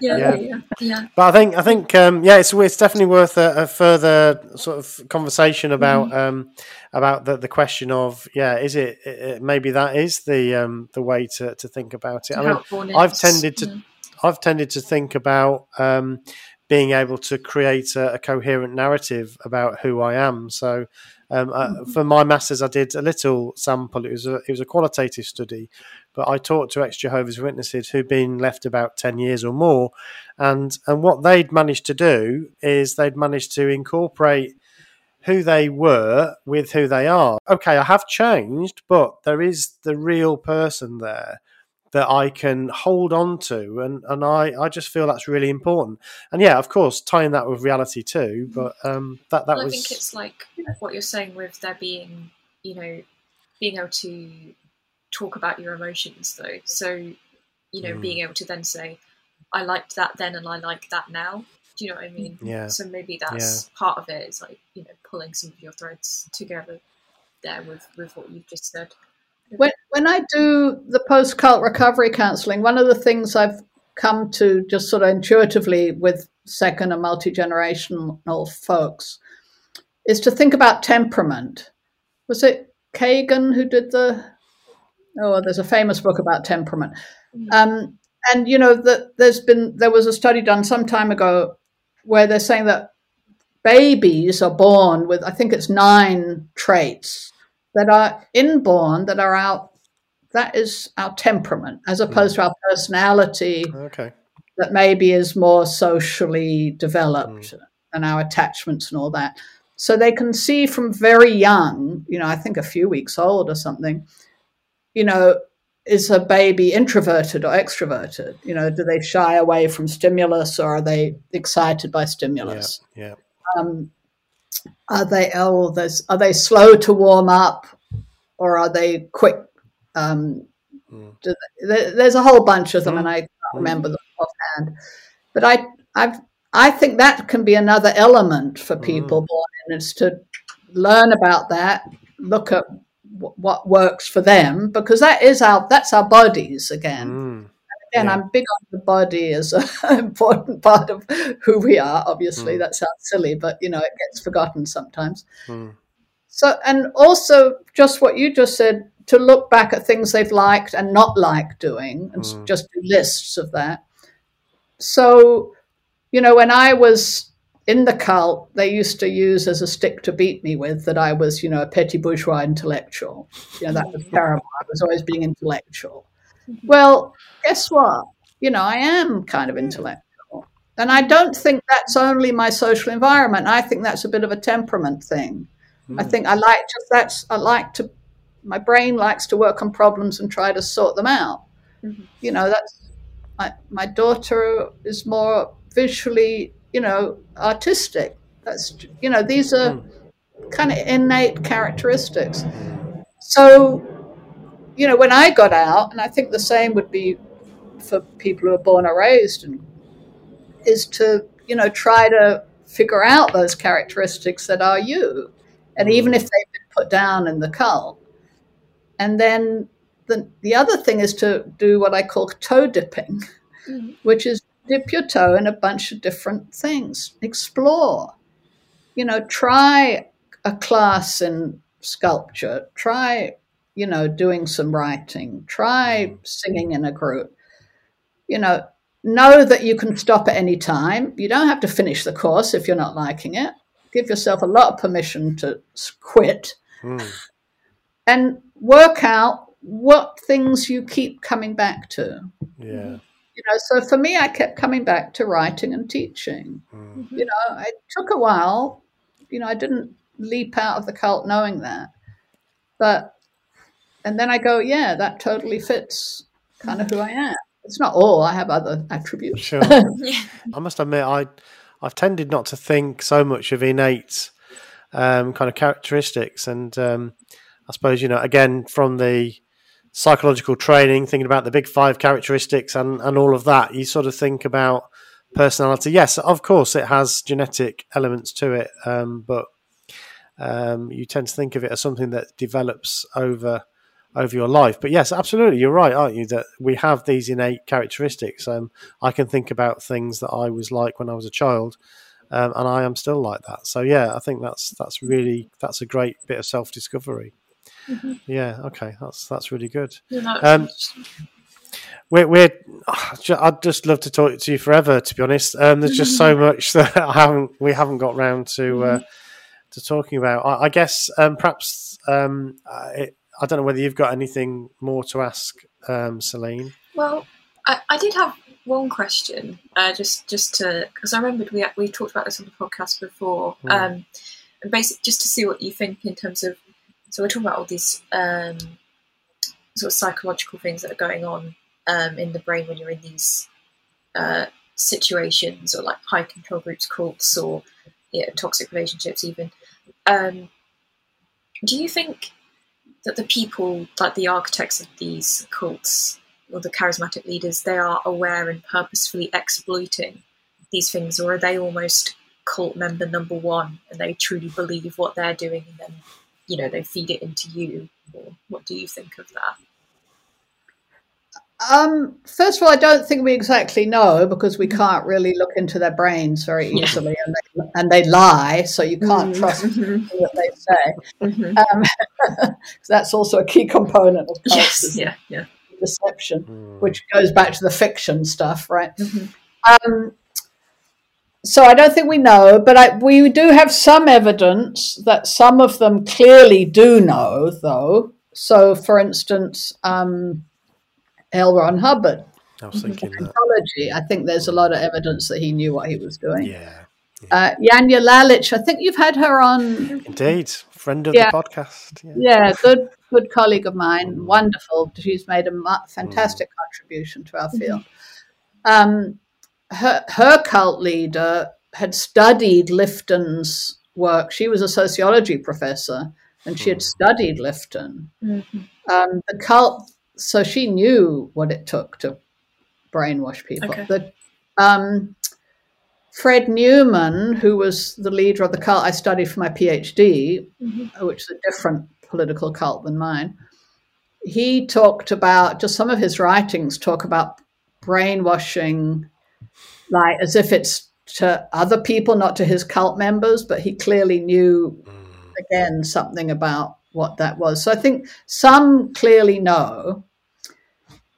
yeah, Yeah. yeah, yeah. But I think I think um, yeah, it's it's definitely worth a, a further sort of conversation about um, about the, the question of yeah, is it, it maybe that is the um, the way to, to think about it. I mean, I've tended to yeah. I've tended to think about um, being able to create a, a coherent narrative about who I am. So. Um, uh, for my masters, I did a little sample. It was a it was a qualitative study, but I talked to ex Jehovah's Witnesses who'd been left about ten years or more, and and what they'd managed to do is they'd managed to incorporate who they were with who they are. Okay, I have changed, but there is the real person there that I can hold on to, and and I I just feel that's really important. And yeah, of course, tying that with reality too. But um, that that Well, I was think it's like what you're saying with there being, you know, being able to talk about your emotions though. So, you know, Mm. being able to then say, I liked that then and I like that now. Do you know what I mean? Yeah. So maybe that's part of it is like, you know, pulling some of your threads together there with, with what you've just said. When, when I do the post cult recovery counseling, one of the things I've come to just sort of intuitively with second and multi generational folks is to think about temperament. Was it Kagan who did the? Oh, there's a famous book about temperament. Um, and you know that there's been there was a study done some time ago where they're saying that babies are born with I think it's nine traits that are inborn that are out. that is our temperament as opposed to our personality okay. that maybe is more socially developed and our attachments and all that so they can see from very young you know i think a few weeks old or something you know is a baby introverted or extroverted you know do they shy away from stimulus or are they excited by Yeah, stimulus yeah. um, are they oh there's are they slow to warm up or are they quick um, Mm. do they- there's a whole bunch of them Mm. and i can't remember them offhand but i I've, i think that can be another element for people Mm. born in is to learn about that look at w- what works for them because that is our that's our bodies again Mm. Again, Yeah. I'm big on the body as an important part of who we are. Obviously, Mm. that sounds silly, but you know, it gets forgotten sometimes. Mm. So, and also just what you just said to look back at things they've liked and not liked doing, and Mm. just do lists of that. So, you know, when I was in the cult, they used to use as a stick to beat me with that I was, you know, a petty bourgeois intellectual. You know, that was terrible. I was always being intellectual. Well, guess what? You know, I am kind of intellectual. And I don't think that's only my social environment. I think that's a bit of a temperament thing. I Mm. think I like just that's I like to my brain likes to work on problems and try to sort them out. Mhm. You know, that's my my daughter is more visually, you know, artistic. That's you know, these are kind of innate characteristics. So, you know, when I got out, and I think the same would be for people who are born or raised, and is to you know try to figure out those characteristics that are you, and even if they've been put down in the cult, and then the the other thing is to do what I call toe dipping, Mhm. which is dip your toe in a bunch of different things, explore, you know, try a class in sculpture, try you know doing some writing, try singing in a group, you know know that you can stop at any time. You don't have to finish the course if you're not liking it. Give yourself a lot of permission to quit Mm. and work out what things you keep coming back to. Yeah. You know, so for me, I kept coming back to writing and teaching. Mm. You know, it took a while. You know, I didn't leap out of the cult knowing that, but and then I go, yeah, that totally fits kind of who I am. It's not all. I have other attributes. Sure. Yeah. I must admit, I I've tended not to think so much of innate um, kind of characteristics, and um, I suppose you know again from the psychological training, thinking about the big five characteristics and and all of that, you sort of think about personality. Yes, of course, it has genetic elements to it, um, but um, you tend to think of it as something that develops over over your life. But yes, absolutely, you're right, aren't you? That we have these innate characteristics. Um, I can think about things that I was like when I was a child, um, and I am still like that. So yeah, I think that's that's really that's a great bit of self discovery. Mm-hmm. Yeah, okay, that's that's really good. Yeah, um, we're, we're I'd just love to talk to you forever. To be honest, um, there's just so much that I haven't we haven't got round to uh, mm-hmm. to talking about. I, I guess um, perhaps um, it, I don't know whether you've got anything more to ask, um, Celine. Well, I, I did have one question, uh, just just to because I remembered we we talked about this on the podcast before, mm. um, and basically just to see what you think in terms of. So we're talking about all these um, sort of psychological things that are going on um, in the brain when you're in these uh, situations, or like high control groups, cults, or yeah, toxic relationships, even. Um, do you think that the people, like the architects of these cults or the charismatic leaders, they are aware and purposefully exploiting these things, or are they almost cult member number one and they truly believe what they're doing and then, you know, they feed it into you? Or what do you think of that? Um, first of all, I don't think we exactly know because we can't really look into their brains very easily, yeah. and, they, and they lie, so you can't mm-hmm. trust mm-hmm. what they say. Mm-hmm. Um, that's also a key component of yes, yeah, yeah, deception, mm. which goes back to the fiction stuff, right? Mm-hmm. Um, so I don't think we know, but I, we do have some evidence that some of them clearly do know, though. So, for instance. Um, L. Ron Hubbard. I was thinking that. I think there's a lot of evidence that he knew what he was doing. Yeah. yeah. Uh, Janja Lalich, I think you've had her on. Indeed, friend of yeah. the podcast. Yeah. yeah. good, good colleague of mine. Mm. Wonderful. She's made a fantastic mm. contribution to our field. Um, her, her cult leader had studied Lifton's work. She was a sociology professor, and she had mm. studied Lifton. Mm-hmm. Um, the cult so she knew what it took to brainwash people. Okay. The, um, Fred Newman, who was the leader of the cult I studied for my PhD, mm-hmm. which is a different political cult than mine, he talked about just some of his writings talk about brainwashing, like as if it's to other people, not to his cult members, but he clearly knew mm. again something about what that was. So I think some clearly know.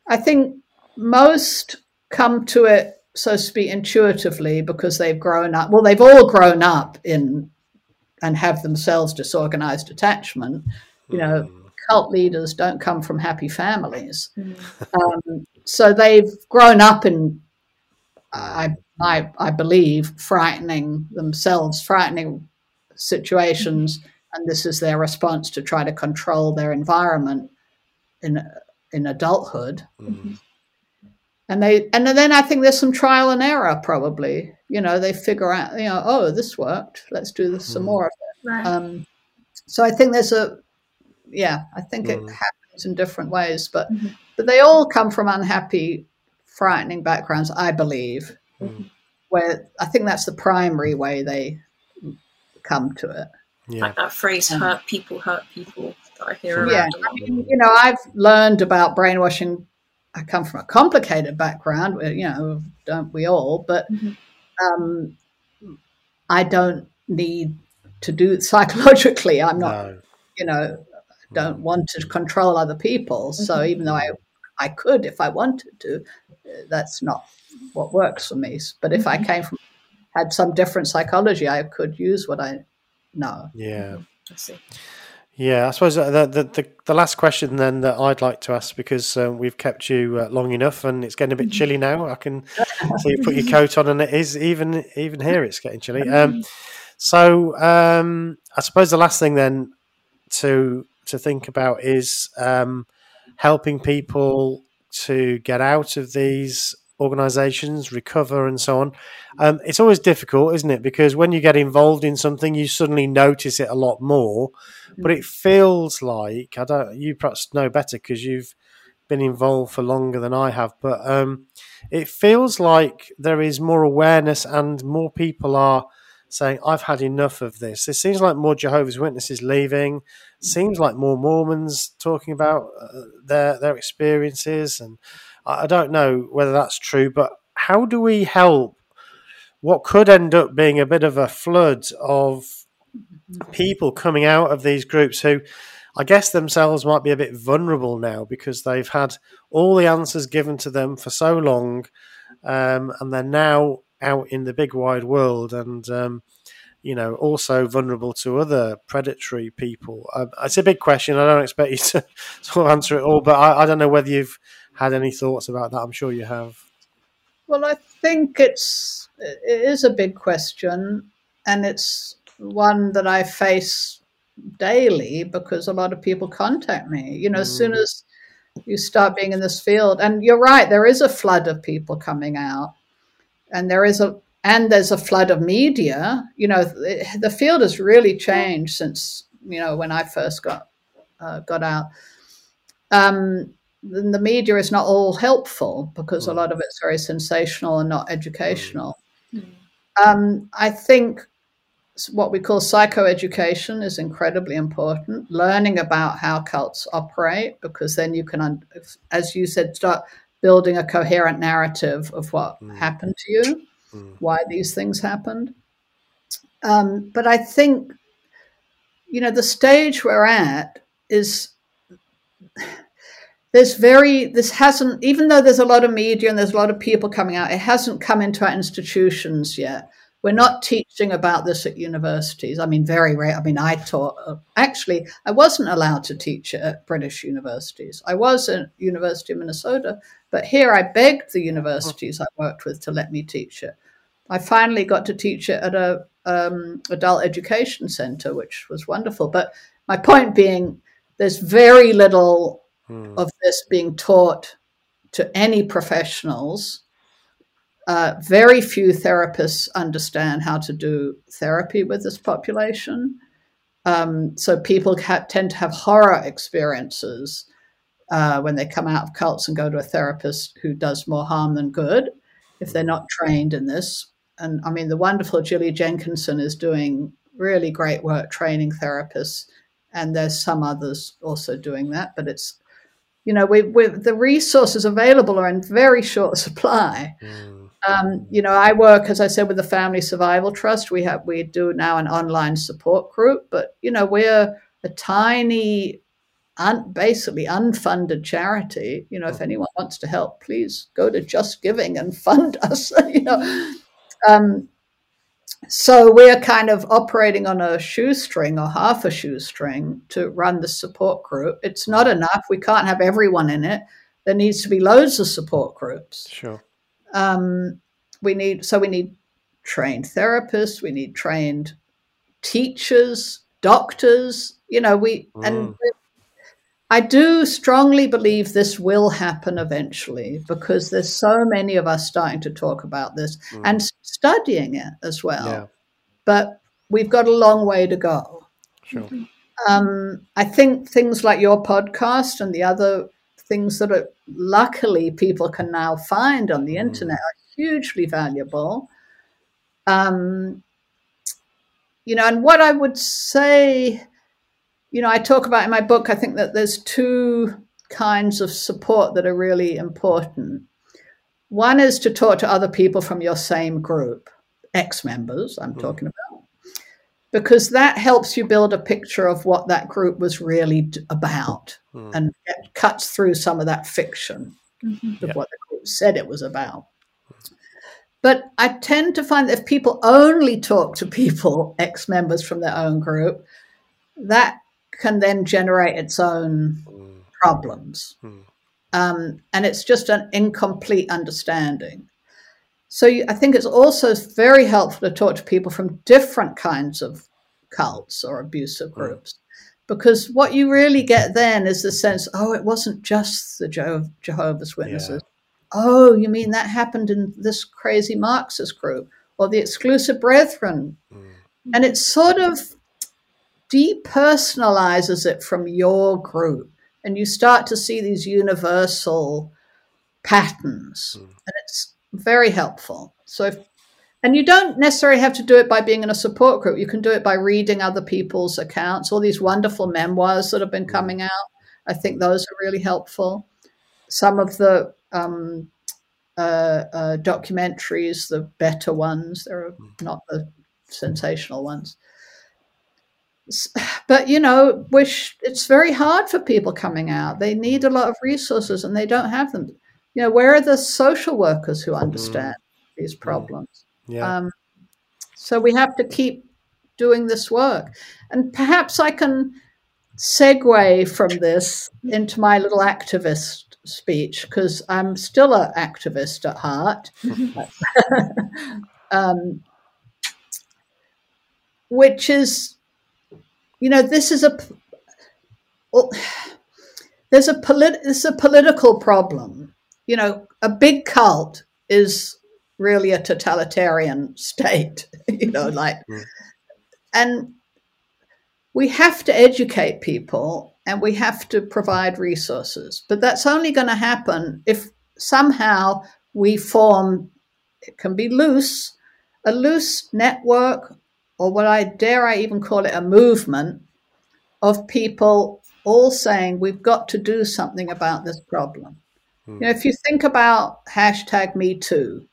I think most come to it, so to speak, intuitively because they've grown up. Well, they've all grown up in and have themselves disorganized attachment. You know, mm. cult leaders don't come from happy families. Mm. Um, so they've grown up in, I, I, I believe, frightening themselves, frightening situations. Mm and this is their response to try to control their environment in in adulthood. Mm-hmm. And they and then I think there's some trial and error probably. You know, they figure out, you know, oh, this worked. Let's do this mm-hmm. some more of it. Right. Um, so I think there's a yeah, I think mm. it mm-hmm. happens in different ways, but mm-hmm. but they all come from unhappy, frightening backgrounds, I believe. Mm-hmm. Where I think that's the primary way they come to it. Yeah. Like that phrase, hurt people, hurt people that I hear around. Yeah, I mean, you know, I've learned about brainwashing. I come from a complicated background, you know, don't we all? But mm-hmm. um, I don't need to do it psychologically. I'm not, no. you know, don't want to control other people. Mm-hmm. So even though I, I could if I wanted to, that's not what works for me. But if mm-hmm. I came from, had some different psychology, I could use what I know. Yeah. Yeah, I suppose the, the, the the last question then that I'd like to ask because uh, we've kept you uh, long enough and it's getting a bit chilly now. I can see you put your coat on and it is even even here it's getting chilly. Um, so um, I suppose the last thing then to to think about is um, helping people to get out of these organizations recover and so on. Um, it's always difficult, isn't it? Because when you get involved in something, you suddenly notice it a lot more. But it feels like I don't. You perhaps know better because you've been involved for longer than I have. But um, it feels like there is more awareness and more people are saying, I've had enough of this. It seems like more Jehovah's Witnesses leaving. seems like more Mormons talking about uh, their, their experiences. And I, don't know whether that's true, but how do we help what could end up being a bit of a flood of people coming out of these groups who I guess themselves might be a bit vulnerable now because they've had all the answers given to them for so long, um, and they're now out in the big wide world and um, you know also vulnerable to other predatory people. Uh, it's a big question. I don't expect you to sort of answer it all, but I, I don't know whether you've had any thoughts about that. I'm sure you have. Well, I think it's it is a big question, and it's one that I face daily because a lot of people contact me. You know, mm. as soon mm. as you start being in this field, and you're right, there is a flood of people coming out, and there is a and there's a flood of media. You know, the, the field has really changed since you know when I first got uh, got out. Um, the media is not all helpful because a mm. lot of it's very sensational and not educational. Mm. Um, I think what we call psychoeducation is incredibly important. Learning about how cults operate, because then you can, as you said, start building a coherent narrative of what mm. happened to you, mm. why these things happened. Um, but I think, you know, the stage we're at is there's very this hasn't even though there's a lot of media and there's a lot of people coming out it hasn't come into our institutions yet. We're not teaching about this at universities. I mean very rare i mean i taught uh, actually i wasn't allowed to teach at british universities. I was at university of minnesota but here i begged the universities i worked with to let me teach it. I finally got to teach it at a um, adult education center which was wonderful. But my point being there's very little mm. of this being taught to any professionals. Uh, very few therapists understand how to do therapy with this population. Um, so people ha- tend to have horror experiences uh, when they come out of cults and go to a therapist who does more harm than good if they're not trained in this. And I mean, the wonderful Gillie Jenkinson is doing really great work training therapists, and there's some others also doing that, but it's you know, we, we the resources available are in very short supply. Mm. Um, you know, I work, as I said, with the Family Survival Trust. We have we do now an online support group, but you know, we're a tiny, un, basically unfunded charity. You know, if anyone wants to help, please go to Just Giving and fund us. you know, um, so we're kind of operating on a shoestring or half a shoestring to run the support group. It's not enough. We can't have everyone in it. There needs to be loads of support groups. Sure. Um, we need so we need trained therapists. We need trained teachers, doctors. You know, we mm. and I do strongly believe this will happen eventually because there's so many of us starting to talk about this mm. and studying it as well. Yeah. But we've got a long way to go. Sure. Um, I think things like your podcast and the other things that are luckily people can now find on the mm. internet are hugely valuable. Um, you know, and what I would say you know, I talk about in my book, I think that there's two kinds of support that are really important. One is to talk to other people from your same group, ex members, I'm mm. talking about, because that helps you build a picture of what that group was really about mm. and it cuts through some of that fiction mm-hmm. of what the group said it was about. But I tend to find that if people only talk to people, ex members from their own group, that can then generate its own mm. problems. Mm. Um, and it's just an incomplete understanding. So you, I think it's also very helpful to talk to people from different kinds of cults or abusive groups. Mm. Because what you really get then is the sense, oh, it wasn't just the Je- Jehovah's Witnesses. Yeah. Oh, you mean that happened in this crazy Marxist group or the Exclusive Brethren? Hmm. And it's sort of depersonalizes it from your group and you start to see these universal patterns mm. and it's very helpful so if and you don't necessarily have to do it by being in a support group. You can do it by reading other people's accounts, all these wonderful memoirs that have been coming out. I think those are really helpful. Some of the um, uh, uh, documentaries, the better ones, they're not the sensational ones. But you know, wish it's very hard for people coming out. They need a lot of resources, and they don't have them. You know, where are the social workers who understand mm. these problems? Yeah. Um, so we have to keep doing this work. And perhaps I can segue from this into my little activist speech because I'm still an activist at heart. um, which is, you know, this is a well, there's a polit- it's a political problem. You know, a big cult is really a totalitarian state, you know, like, mm. and we have to educate people and we have to provide resources. But that's only going to happen if somehow we form, it can be loose, a loose network, or what I dare I even call it a movement of people all saying we've got to do something about this problem. Mm. You know, if you think about hashtag Me Too,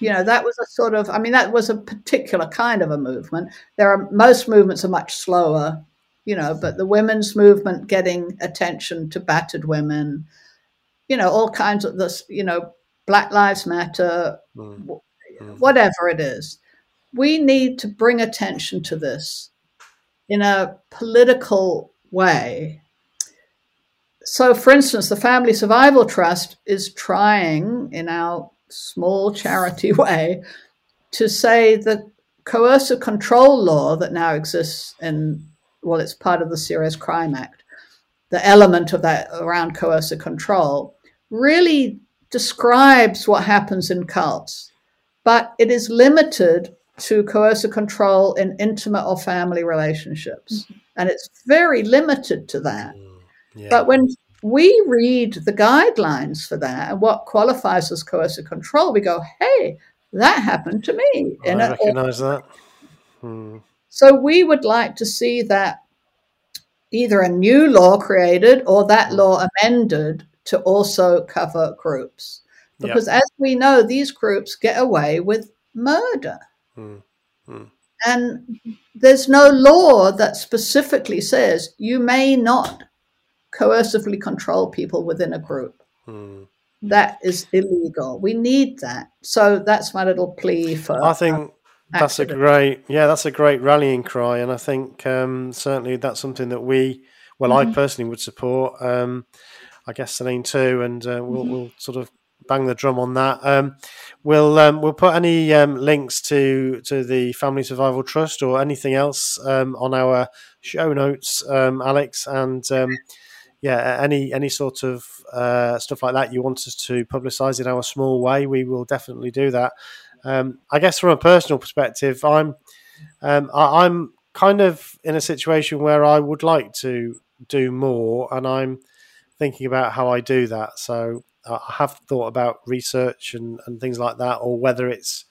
you know, that was a sort of, I mean, that was a particular kind of a movement. There are, most movements are much slower, you know, but the women's movement getting attention to battered women, you know, all kinds of this, you know, Black Lives Matter, mm. whatever it is. We need to bring attention to this in a political way. So, for instance, the Family Survival Trust is trying in our small charity way to say the coercive control law that now exists in, well, it's part of the Serious Crime Act, the element of that around coercive control really describes what happens in cults, but it is limited to coercive control in intimate or family relationships. Mm-hmm. And it's very limited to that. Mm, yeah. But when we read the guidelines for that and what qualifies as coercive control, we go, hey, that happened to me. I recognize that. Hmm. So we would like to see that either a new law created or that hmm. law amended to also cover groups. Because yep. as we know, these groups get away with murder. Hmm. Hmm. And there's no law that specifically says you may not coercively control people within a group. Hmm. That is illegal. We need that. So that's my little plea for. I think that's a great, yeah, that's a great rallying cry, and I think um, certainly that's something that we, well, mm-hmm. I personally would support. Um, I guess Celine too, and uh, we'll, mm-hmm. we'll sort of bang the drum on that. Um, we'll um, we'll put any um, links to to the Family Survival Trust or anything else um, on our show notes, um, Alex, and um, yeah, any any sort of uh, stuff like that you want us to publicise in our small way, we will definitely do that. I guess from a personal perspective, I'm I, am kind of in a situation where I would like to do more, and I'm thinking about how I do that. So I have thought about research and, and things like that, or whether it's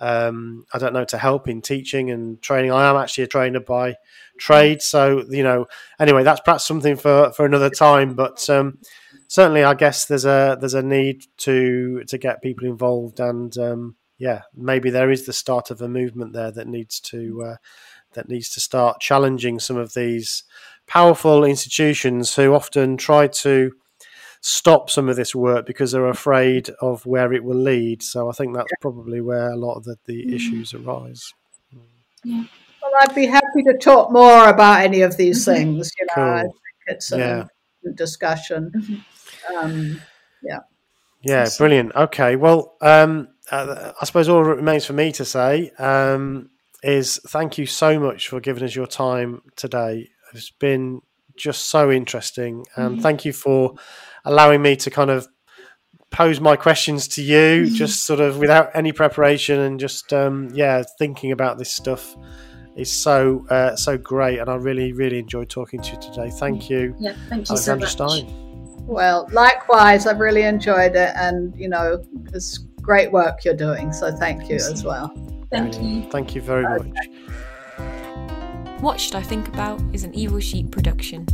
um, I don't know to help in teaching and training. I am actually a trainer by trade. So you know, anyway, that's perhaps something for for another time. But um, certainly, I guess there's a there's a need to to get people involved, and um, yeah, maybe there is the start of a movement there that needs to uh, that needs to start challenging some of these powerful institutions who often try to stop some of this work because they're afraid of where it will lead. So I think that's probably where a lot of the, the mm. issues arise. Yeah. Well, I'd be happy to talk more about any of these mm-hmm. things. You know, cool. I think it's a yeah. discussion. Mm-hmm. Um, yeah. Yeah, brilliant. Okay, well, um, uh, I suppose all that remains for me to say um, is thank you so much for giving us your time today. It's been just so interesting, and mm-hmm. thank you for allowing me to kind of pose my questions to you, mm-hmm. just sort of without any preparation, and just um, yeah, thinking about this stuff is so uh, so great, and I really really enjoyed talking to you today. Thank you. Yeah, thank you Alexandra so much. Stein. Well, likewise, I've really enjoyed it, and you know, it's great work you're doing. So thank you as well. Thank you. Thank you very much. What Should I Think About is an Evil Sheep production.